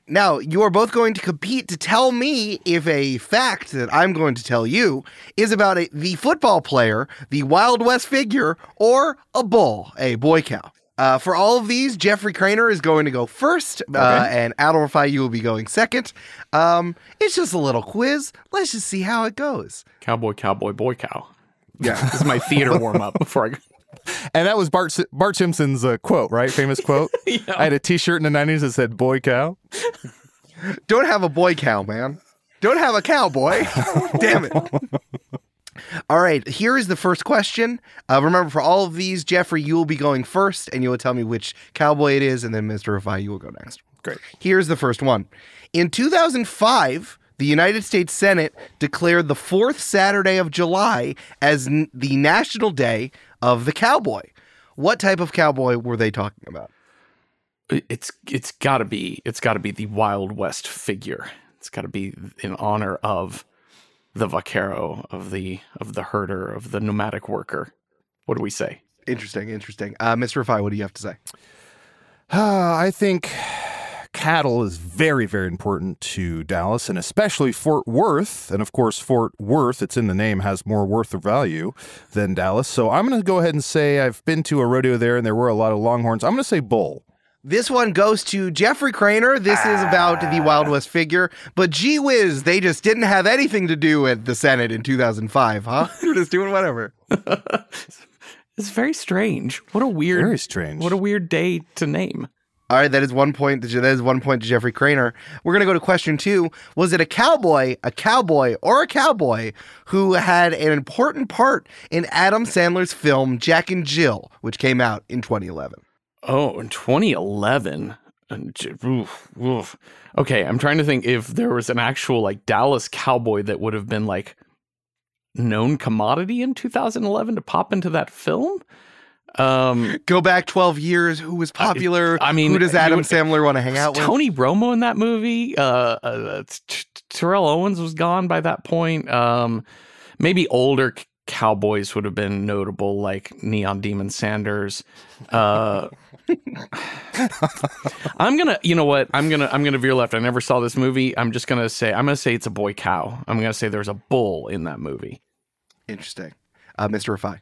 Now, you are both going to compete to tell me if a fact that I'm going to tell you is about a, the football player, the Wild West figure, or a bull, a boy cow. Uh, for all of these, Jeffrey Cranor is going to go first, uh, and Adal Rifai, you will be going second. Um, it's just a little quiz. Let's just see how it goes. Cowboy, cowboy, boy, cow. Yeah. This is my theater warm up before I go. And that was Bart Bart Simpson's uh, quote, right? Famous quote. I had a T-shirt in the '90s that said "Boy Cow." Don't have a boy cow, man. Don't have a cowboy. Damn it. All right, here is the first question. Uh, remember, for all of these, Jeffrey, you will be going first, and you will tell me which cowboy it is, and then Mr. Rifai, you will go next. Great. Here's the first one. In 2005, the United States Senate declared the fourth Saturday of July as n- the National Day of the Cowboy. What type of cowboy were they talking about? It's it's got to be it's got to be the Wild West figure. It's got to be in honor of the vaquero, of the of the herder, of the nomadic worker. What do we say? Interesting, interesting. Uh, Mr. Rifai, what do you have to say? Uh, I think cattle is very, very important to Dallas and especially Fort Worth. And of course, Fort Worth, it's in the name, has more worth or value than Dallas. So I'm going to go ahead and say I've been to a rodeo there and there were a lot of longhorns. I'm going to say bull. This one goes to Jeffrey Cranor. This is about the Wild West figure, but gee whiz, they just didn't have anything to do with the Senate in 2005, huh? They're just doing whatever. It's very strange. What a weird Very strange. What a weird day to name. All right, that is one point. That is one point to Jeffrey Cranor. We're gonna go to question two. Was it a cowboy, a cowboy, or a cowboy who had an important part in Adam Sandler's film Jack and Jill, which came out in 2011? Oh, in 2011. oof, oof. Okay, I'm trying to think if there was an actual like Dallas cowboy that would have been like known commodity in 2011 to pop into that film. Um, Go back 12 years. Who was popular? I mean, who does Adam would- Sandler want to hang out with? Tony Romo in that movie. Uh, uh, Terrell Owens was gone by that point. Um, maybe older cowboys would have been notable, like Neon Deion Sanders. Uh, I'm gonna, you know what? I'm gonna, I'm gonna veer left. I never saw this movie. I'm just gonna say, I'm gonna say it's a boy cow. I'm gonna say there's a bull in that movie. Interesting. Uh, Mr. Rifai.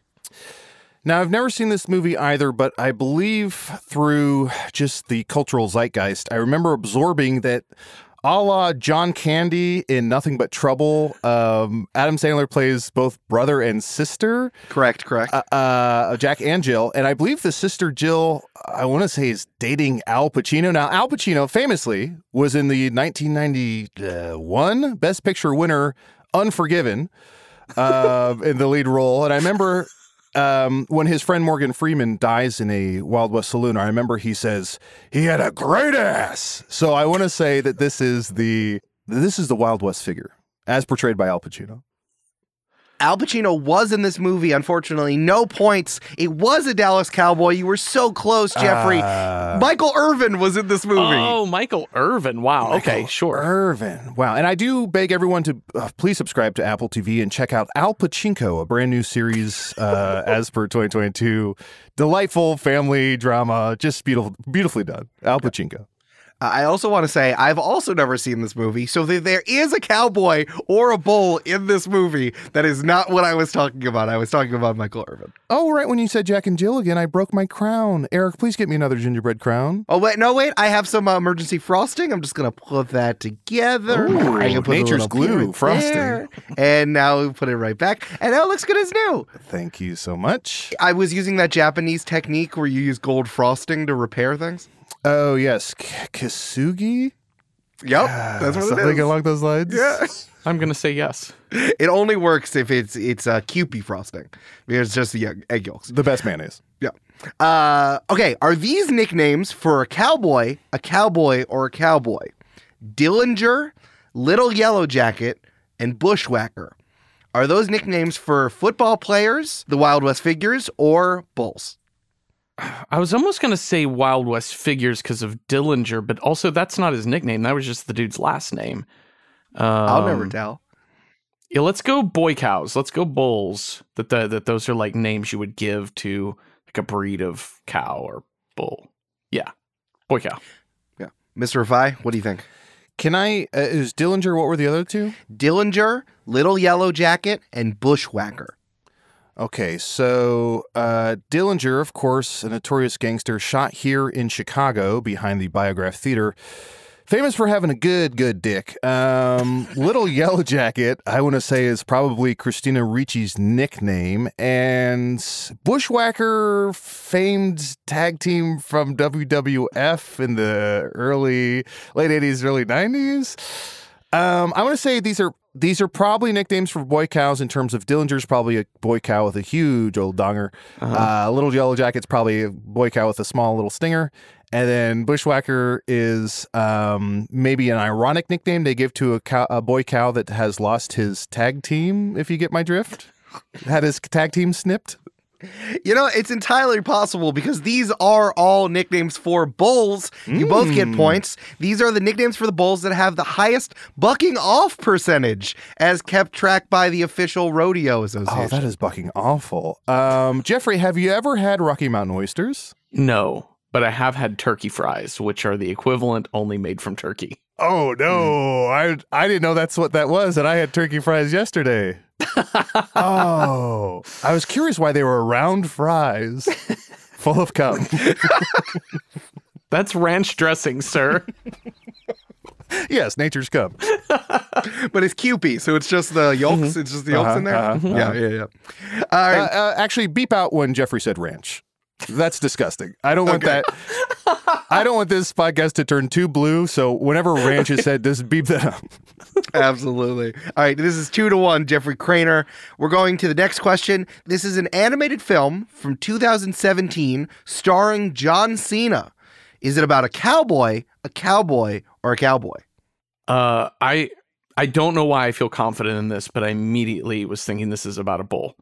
Now, I've never seen this movie either, but I believe through just the cultural zeitgeist, I remember absorbing that a la John Candy in Nothing But Trouble, um, Adam Sandler plays both brother and sister, Correct, correct. uh, uh, Jack and Jill. And I believe the sister Jill, I want to say, is dating Al Pacino. Now, Al Pacino famously was in the 1991 Best Picture winner, Unforgiven, uh, in the lead role. And I remember um, when his friend Morgan Freeman dies in a Wild West saloon, I remember he says he had a great ass. So I want to say that this is the this is the Wild West figure as portrayed by Al Pacino. Al Pacino was in this movie. Unfortunately, no points. It was a Dallas Cowboy. You were so close, Jeffrey. Uh, Michael Irvin was in this movie. Oh, Michael Irvin. Wow. okay, sure. Irvin. Wow. And I do beg everyone to uh, please subscribe to Apple TV and check out Al Pachinko, a brand new series uh, as per 2022. Delightful family drama, just beautiful, beautifully done. Al Pachinko. Uh, I also want to say I've also never seen this movie, so if there is a cowboy or a bull in this movie, that is not what I was talking about. I was talking about Michael Irvin. Oh, right when you said Jack and Jill again, I broke my crown. Eric, please get me another gingerbread crown. Oh wait, no wait, I have some uh, emergency frosting. I'm just gonna put that together. Ooh, I can put nature's glue, frosting. there. and now we put it right back, and now it looks good as new. Thank you so much. I was using that Japanese technique where you use gold frosting to repair things. Oh, yes. K- Kintsugi? Yep, that's what Something it is. along those lines? Yeah. I'm gonna say yes. It only works if it's it's uh, Kewpie frosting it's just the egg- egg yolks. The best mayonnaise. Yeah. Uh, okay, are these nicknames for a cowboy, a cowboy, or a cowboy? Dillinger, Little Yellow Jacket, and Bushwhacker. Are those nicknames for football players, the Wild West figures, or bulls? I was almost gonna say Wild West figures because of Dillinger, but also that's not his nickname. That was just the dude's last name. Um, I'll never tell. Yeah, let's go boy cows. Let's go bulls. That the, that those are like names you would give to like a breed of cow or bull. Yeah, boy cow. Yeah, Mr. Rifai, what do you think? Can I, uh, is Dillinger, what were the other two? Dillinger, Little Yellow Jacket, and Bushwhacker. Okay, so uh, Dillinger, of course, a notorious gangster, shot here in Chicago behind the Biograph Theater. Famous for having a good, good dick. Um, Little Yellow Jacket, I want to say, is probably Christina Ricci's nickname. And Bushwhacker, famed tag team from WWF in the early, late 80s, early 90s. Um, I want to say these are these are probably nicknames for boy cows in terms of Dillinger's probably a boy cow with a huge old donger. uh little Yellow Jacket's probably a boy cow with a small little stinger. And then Bushwhacker is um, maybe an ironic nickname they give to a, cow, a boy cow that has lost his tag team, if you get my drift. Had his tag team snipped. You know, it's entirely possible because these are all nicknames for bulls. You both get Hmm. points. These are the nicknames for the bulls that have the highest bucking off percentage, as kept track by the official rodeo association. Oh, that is bucking awful. Um, Jeffrey, have you ever had Rocky Mountain oysters? No, but I have had turkey fries, which are the equivalent only made from turkey. Oh no, I I didn't know that's what that was, and I had turkey fries yesterday. oh, I was curious why they were round fries, full of cum. That's ranch dressing, sir. yes, nature's cum. but it's Kewpie, so it's just the yolks. It's just the yolks in there. Uh-huh, uh-huh, Yeah, yeah, yeah. All right. Uh, uh, actually, beep out when Jeffrey said ranch. That's disgusting. I don't want that. I don't want this podcast to turn too blue. So whenever ranch is said, just beep that up. Absolutely. All right, this is two to one, Jeffrey Cranor. We're going to the next question. This is an animated film from 2017 starring John Cena. Is it about a cowboy, a cowboy, or a cowboy? Uh, I I don't know why I feel confident in this, but I immediately was thinking this is about a bull.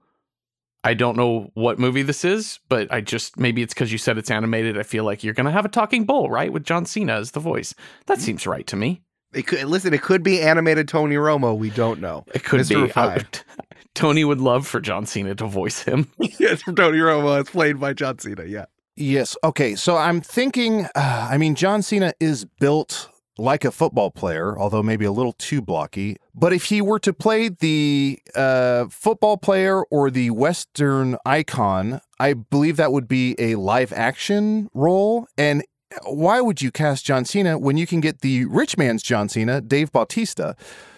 I don't know what movie this is, but I just maybe it's because you said it's animated. I feel like you're gonna have a talking bull, right, with John Cena as the voice. That Mm. seems right to me. It could listen. It could be animated Tony Romo. We don't know. It could Mr. be. I Tony would love for John Cena to voice him. yes, Tony Romo. It's played by John Cena. Yeah. Yes. Okay. So I'm thinking, uh, I mean, John Cena is built like a football player, although maybe a little too blocky. But if he were to play the uh, football player or the Western icon, I believe that would be a live action role. And why would you cast John Cena when you can get the rich man's John Cena, Dave Bautista?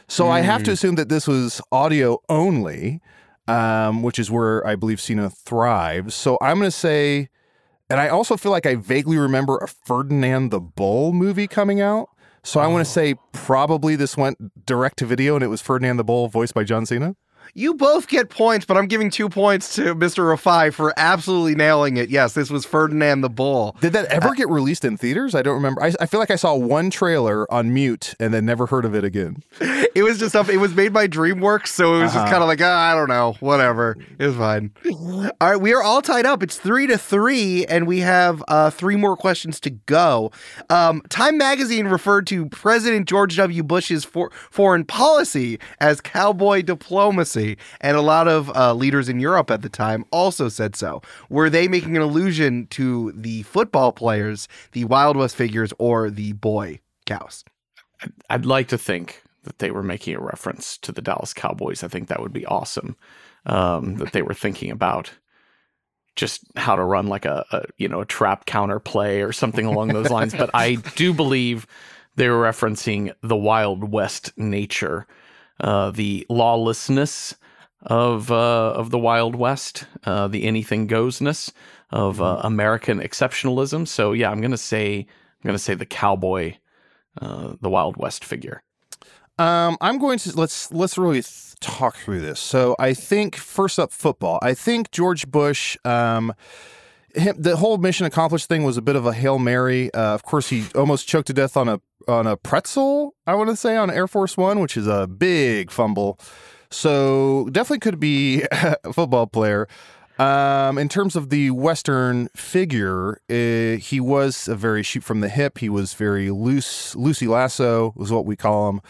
So I have to assume that this was audio only, um, which is where I believe Cena thrives. So I'm going to say. And I also feel like I vaguely remember a Ferdinand the Bull movie coming out. So I want to oh. say probably this went direct to video and it was Ferdinand the Bull voiced by John Cena. You both get points, but I'm giving two points to Mr. Rifai for absolutely nailing it. Yes, this was Ferdinand the Bull. Did that ever get released in theaters? I don't remember. I, I feel like I saw one trailer on mute and then never heard of it again. It was just up. It was made by DreamWorks, so it was just kind of like, ah, I don't know, whatever. It was fine. All right, we are all tied up. It's three to three, and we have uh, three more questions to go. Um, Time Magazine referred to President George W. Bush's for- foreign policy as cowboy diplomacy, and a lot of uh, leaders in Europe at the time also said so. Were they making an allusion to the football players, the Wild West figures, or the boy cows? I'd like to think that they were making a reference to the Dallas Cowboys. I think that would be awesome. Um, that they were thinking about just how to run like a, a you know a trap counter play or something along those lines. But I do believe they were referencing the Wild West nature, uh, the lawlessness of uh, of the Wild West, uh, the anything goesness of uh, American exceptionalism. So yeah, I'm gonna say I'm gonna say the cowboy uh, the Wild West figure. Um, I'm going to let's let's really th- talk through this. So I think first up, football. I think George Bush. Um, him, the whole mission accomplished thing was a bit of a hail mary. Uh, of course, he almost choked to death on a on a pretzel. I want to say on Air Force One, which is a big fumble. So definitely could be a football player. Um, in terms of the Western figure, uh, he was a very shoot from the hip. He was very loose, Lucy Lasso was what we call him.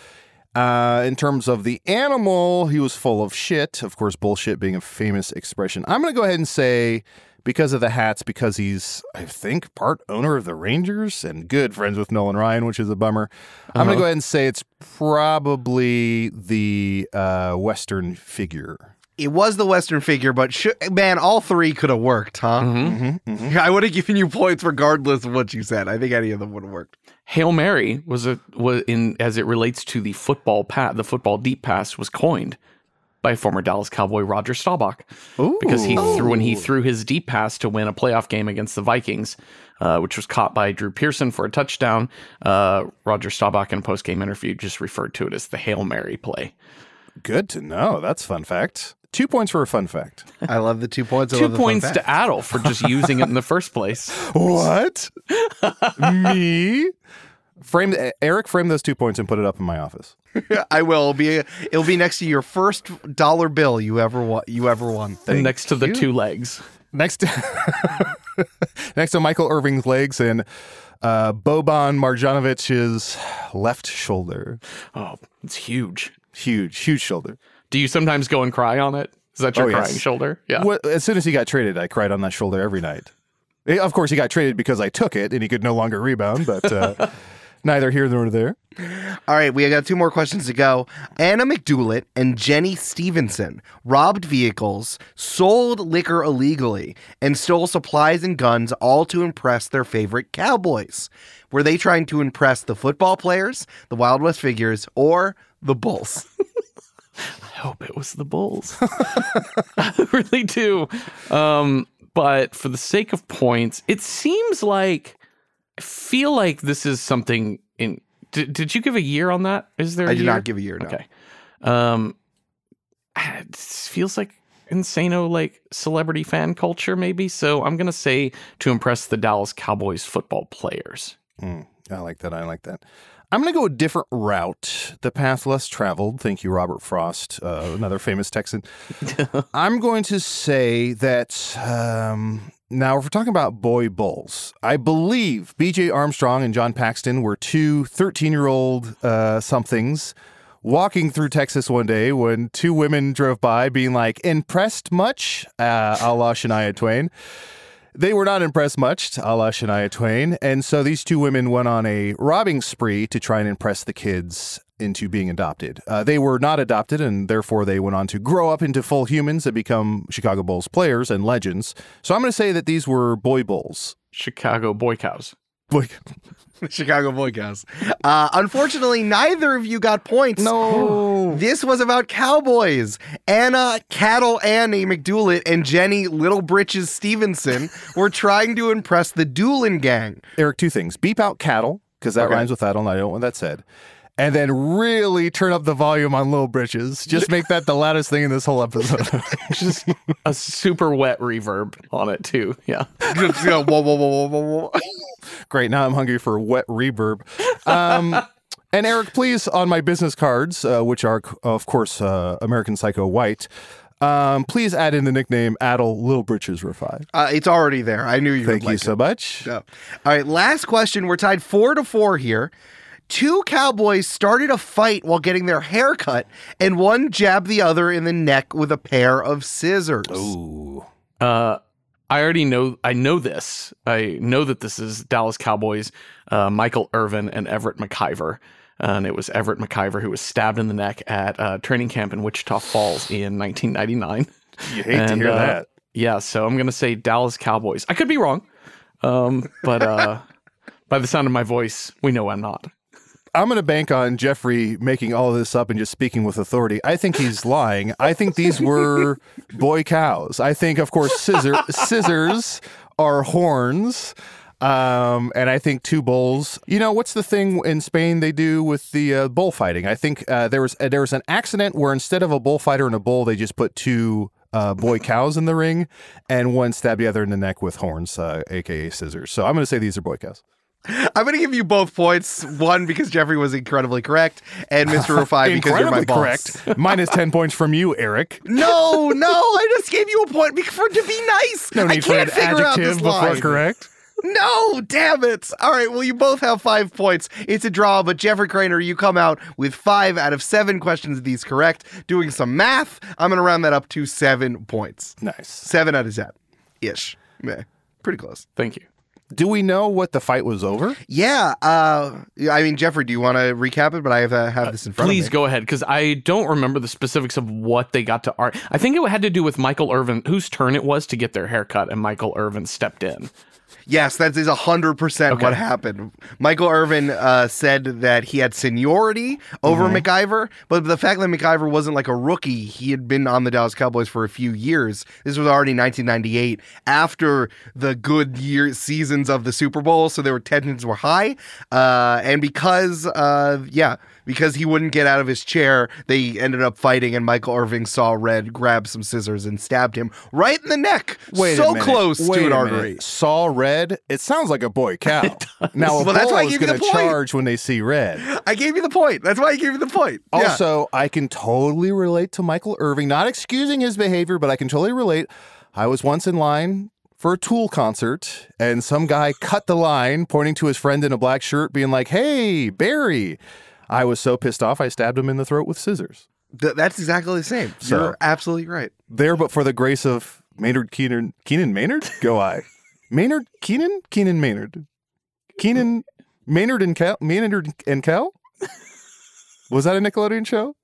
Uh, in terms of the animal, he was full of shit. Of course, bullshit being a famous expression. I'm going to go ahead and say because of the hats, because he's, I think, part owner of the Rangers and good friends with Nolan Ryan, which is a bummer. I'm going to go ahead and say it's probably the uh, Western figure. It was the Western figure, but sh- man, all three could have worked, huh? Mm-hmm. I would have given you points regardless of what you said. I think any of them would have worked. Hail Mary was a was in as it relates to the football pat the football deep pass was coined by former Dallas Cowboy Roger Staubach because he threw when he threw his deep pass to win a playoff game against the Vikings, uh, which was caught by Drew Pearson for a touchdown. Uh, Roger Staubach in a post game interview just referred to it as the Hail Mary play. Good to know. That's fun fact. Two points for a fun fact. I love the two points. I Two love the fun points to fact. Adal for just using it in the first place. What? Me? Frame Eric, frame those two points and put it up in my office. I will It'll be. It'll be next to your first dollar bill you ever won. You ever won. next to the you. two legs. Next, to, next to Michael Irvin's legs and uh, Boban Marjanovic's left shoulder. Oh, it's huge. Huge, huge shoulder. Do you sometimes go and cry on it? Is that your Oh, yes. crying shoulder? Yeah. What, as soon as he got traded, I cried on that shoulder every night. Eh, Of course, he got traded because I took it and he could no longer rebound, but uh, neither here nor there. All right, we got two more questions to go. Anna McDoulet and Jenny Stevenson robbed vehicles, sold liquor illegally, and stole supplies and guns, all to impress their favorite cowboys. Were they trying to impress the football players, the Wild West figures, or the Bulls? I hope it was the Bulls. I really do. Um, but for the sake of points, it seems like I feel like this is something in. Did, did you give a year on that? Is there? I I did not give a year. No. Okay. Um, it feels like insano like celebrity fan culture maybe. So I'm gonna say to impress the Dallas Cowboys football players. Mm, I like that. I like that. I'm going to go a different route, the path less traveled. Thank you, Robert Frost, uh, another famous Texan. I'm going to say that um, now, if we're talking about boy bulls, I believe BJ Armstrong and John Paxson were two 13 year old uh, somethings walking through Texas one day when two women drove by being like, impressed much? Uh, a la Shania Twain. They were not impressed much, a la Shania Twain. And so these two women went on a robbing spree to try and impress the kids into being adopted. Uh, they were not adopted, and therefore they went on to grow up into full humans and become Chicago Bulls players and legends. So I'm going to say that these were boy bulls. Chicago boy cows. Boy, Chicago Boy Cows. Uh, unfortunately, neither of you got points. no. This was about cowboys. Anna Cattle Annie McDoulet and Jenny Little Britches Stevenson were trying to impress the Doolin gang. Eric, two things. Beep out cattle, because that Okay. rhymes with that, and I don't want that said. And then really turn up the volume on Little Britches. Just make that the loudest thing in this whole episode. Just a super wet reverb on it too. Yeah. Just, you know, whoa, whoa, whoa, whoa, whoa, whoa. Great. Now I'm hungry for wet reverb. Um, and Eric, please, on my business cards, uh, which are, of course, uh, American Psycho White, um, please add in the nickname Adal Little Britches Rifai. Uh, it's already there. I knew you Thank would you like so it. much. Yeah. All right, last question. We're tied four to four here. Two cowboys started a fight while getting their hair cut, and one jabbed the other in the neck with a pair of scissors. Ooh. Uh, I already know. I know this. I know that this is Dallas Cowboys. Uh, Michael Irvin and Everett McIver. And it was Everett McIver who was stabbed in the neck at uh, training camp in Wichita Falls in 1999. You hate to hear uh, that. Yeah, so I'm gonna say Dallas Cowboys. I could be wrong, um, but uh, by the sound of my voice, we know I'm not. I'm going to bank on Jeffrey making all of this up and just speaking with authority. I think he's lying. I think these were boy cows. I think, of course, scissor, scissors are horns. Um, and I think two bulls. You know what's the thing in Spain they do with the uh, bullfighting? I think uh, there was uh, there was an accident where instead of a bullfighter and a bull, they just put two uh, boy cows in the ring, and one stabbed the other in the neck with horns, uh, aka scissors. So I'm going to say these are boy cows. I'm going to give you both points. One because Jeffrey was incredibly correct, and Mr. Rifai because you're my boss. correct. Minus 10 points from you, Eric. No, no, I just gave you a point for to be nice. No I need for can't an figure out adjective this before line. correct. No, damn it. All right, well, you both have five points. It's a draw, but Jeffrey Cranor, you come out with five out of seven questions of these correct. Doing some math, I'm going to round that up to seven points. Nice. Seven out of ten ish. Meh. Pretty close. Thank you. Do we know what the fight was over? Yeah. Uh, I mean, Jeffrey, do you want to recap it? But I have to have this in front Please of me. Please go ahead, because I don't remember the specifics of what they got to art. I think it had to do with Michael Irvin, whose turn it was to get their haircut, and Michael Irvin stepped in. Yes, that is 100% Okay. what happened. Michael Irvin uh, said that he had seniority over Mm-hmm. McIver, but the fact that McIver wasn't like a rookie, he had been on the Dallas Cowboys for a few years. This was already 1998, after the good year seasons of the Super Bowl, so their tensions were high. Uh, and because, uh, yeah, because he wouldn't get out of his chair, they ended up fighting, and Michael Irvin saw red, grabbed some scissors, and stabbed him right in the neck. Wait so close Wait to an artery. Saw red? It sounds like a boy cow. now, a Well, that's why I gave you going the to point. charge when they see red. I gave you the point. That's why I gave you the point. Yeah. Also, I can totally relate to Michael Irvin, not excusing his behavior, but I can totally relate. I was once in line for a Tool concert, and some guy cut the line, pointing to his friend in a black shirt, being like, Hey, Barry. I was so pissed off, I stabbed him in the throat with scissors. Th- that's exactly the same. So- You're absolutely right. There, but for the grace of Maynard Keenan, Keenan Maynard? Go I. Maynard Keenan? Keenan Maynard. Keenan Maynard and Kel? Maynard and Cal? Was that a Nickelodeon show?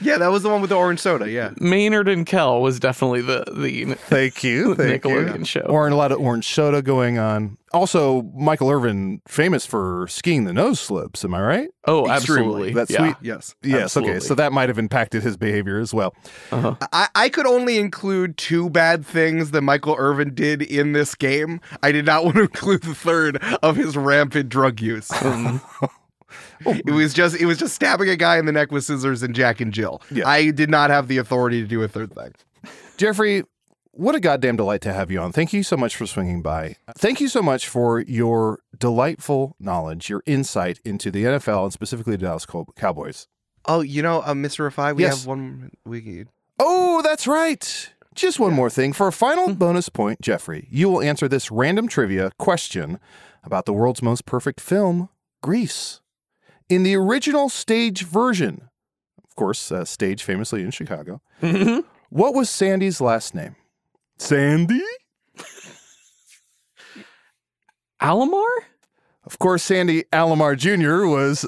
Yeah, that was the one with the orange soda. Yeah. Maynard and Kel was definitely the the Thank you. Thank Nickelodeon you. show. Or a lot of orange soda going on. Also, Michael Irvin, famous for skiing the nose slips. Am I right? oh, Extremely. absolutely. That's yeah. sweet. Yes. Yes. Okay. So that might have impacted his behavior as well. Uh-huh. I, I could only include two bad things that Michael Irvin did in this game. I did not want to include the third of his rampant drug use. Um, it was just it was just stabbing a guy in the neck with scissors and Jack and Jill. Yeah. I did not have the authority to do a third thing. Jeffrey, what a goddamn delight to have you on. Thank you so much for swinging by. Thank you so much for your delightful knowledge, your insight into the NFL and specifically the Dallas Cowboys. Oh, you know, uh, Mr. Rifai, we Yes. have one. We Oh, that's right. Just one more thing. For a final bonus point, Jeffrey, you will answer this random trivia question about the world's most perfect film, Grease. In the original stage version, of course, uh, stage famously in Chicago, what was Sandy's last name? Sandy? Alomar? Of course, Sandy Alomar Jr. was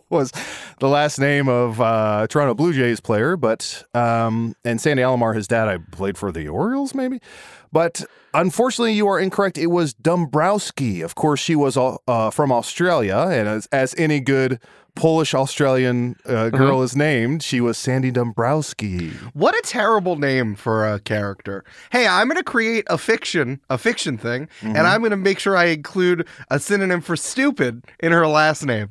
was the last name of uh, Toronto Blue Jays player, but um, and Sandy Alomar, his dad, I played for the Orioles, maybe. But unfortunately, you are incorrect. It was Dumbrowski. Of course, she was uh, from Australia, and as, as any good Polish Australian uh, girl is named, she was Sandy Dumbrowski. What a terrible name for a character. Hey, I'm going to create a fiction, a fiction thing, and I'm going to make sure I include a synonym for stupid in her last name.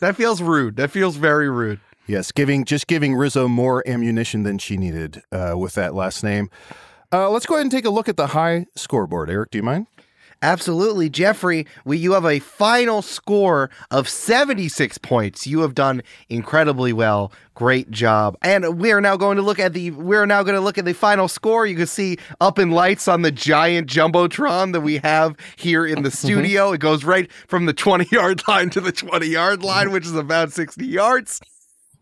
That feels rude. That feels very rude. Yes, giving just giving Rizzo more ammunition than she needed uh, with that last name. Uh, let's go ahead and take a look at the high scoreboard. Eric, do you mind? Absolutely, Jeffrey. We, you have a final score of 76 points. You have done incredibly well. Great job. And we are now going to look at the we are now going to look at the final score. You can see up in lights on the giant jumbotron that we have here in the studio. It goes right from the 20 yard line to the 20 yard line, which is about 60 yards.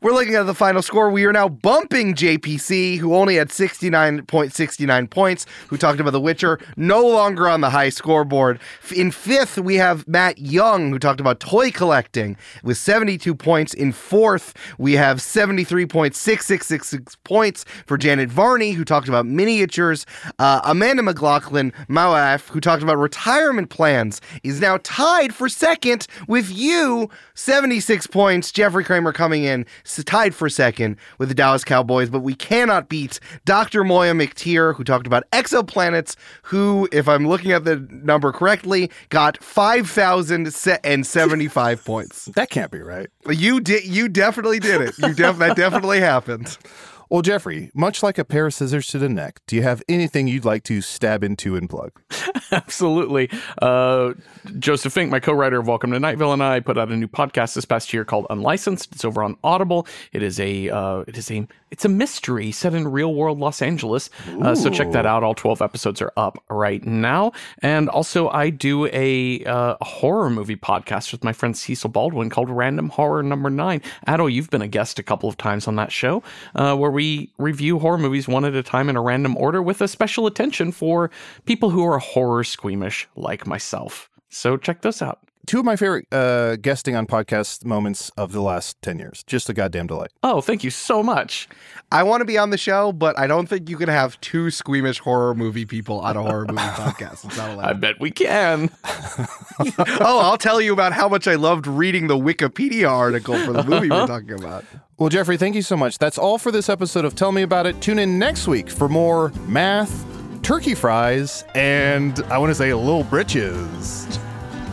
We're looking at the final score. We are now bumping JPC, who only had 69.69 points, who talked about The Witcher, no longer on the high scoreboard. In fifth, we have Matt Young, who talked about toy collecting with 72 points. In fourth, we have 73.6666 points for Janet Varney, who talked about miniatures. Uh, Amanda McLoughlin, Mawaf, who talked about retirement plans, is now tied for second with you, 76 points. Jeffrey Cranor coming in, tied for second with the Dallas Cowboys, but we cannot beat Dr. Moiya McTier, who talked about exoplanets, who, if I'm looking at the number correctly, got 5,075 points. That can't be right. You did. You definitely did it. You def- that definitely happened. Well, Jeffrey, much like a pair of scissors to the neck, do you have anything you'd like to stab into and plug? Absolutely. Uh, Joseph Fink, my co-writer of Welcome to Night Vale, and I put out a new podcast this past year called Unlicensed. It's over on Audible. It is a uh, it is a it's a mystery set in real world Los Angeles. Uh, so check that out. All twelve episodes are up right now. And also, I do a, uh, a horror movie podcast with my friend Cecil Baldwin called Random Horror Number Nine. Adal, you've been a guest a couple of times on that show, uh, where we review horror movies one at a time in a random order with a special attention for people who are horror squeamish like myself. So check those out. Two of my favorite uh, guesting on podcast moments of the last 10 years. Just a goddamn delight. Oh, thank you so much. I want to be on the show, but I don't think you can have two squeamish horror movie people on a horror movie podcast. It's not allowed. I bet we can. oh, I'll tell you about how much I loved reading the Wikipedia article for the movie we're talking about. Well, Jeffrey, thank you so much. That's all for this episode of Tell Me About It. Tune in next week for more math, turkey fries, and I want to say a little britches.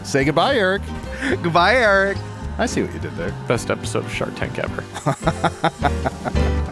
Say goodbye, Eric. Goodbye, Eric. I see what you did there. Best episode of Shark Tank ever.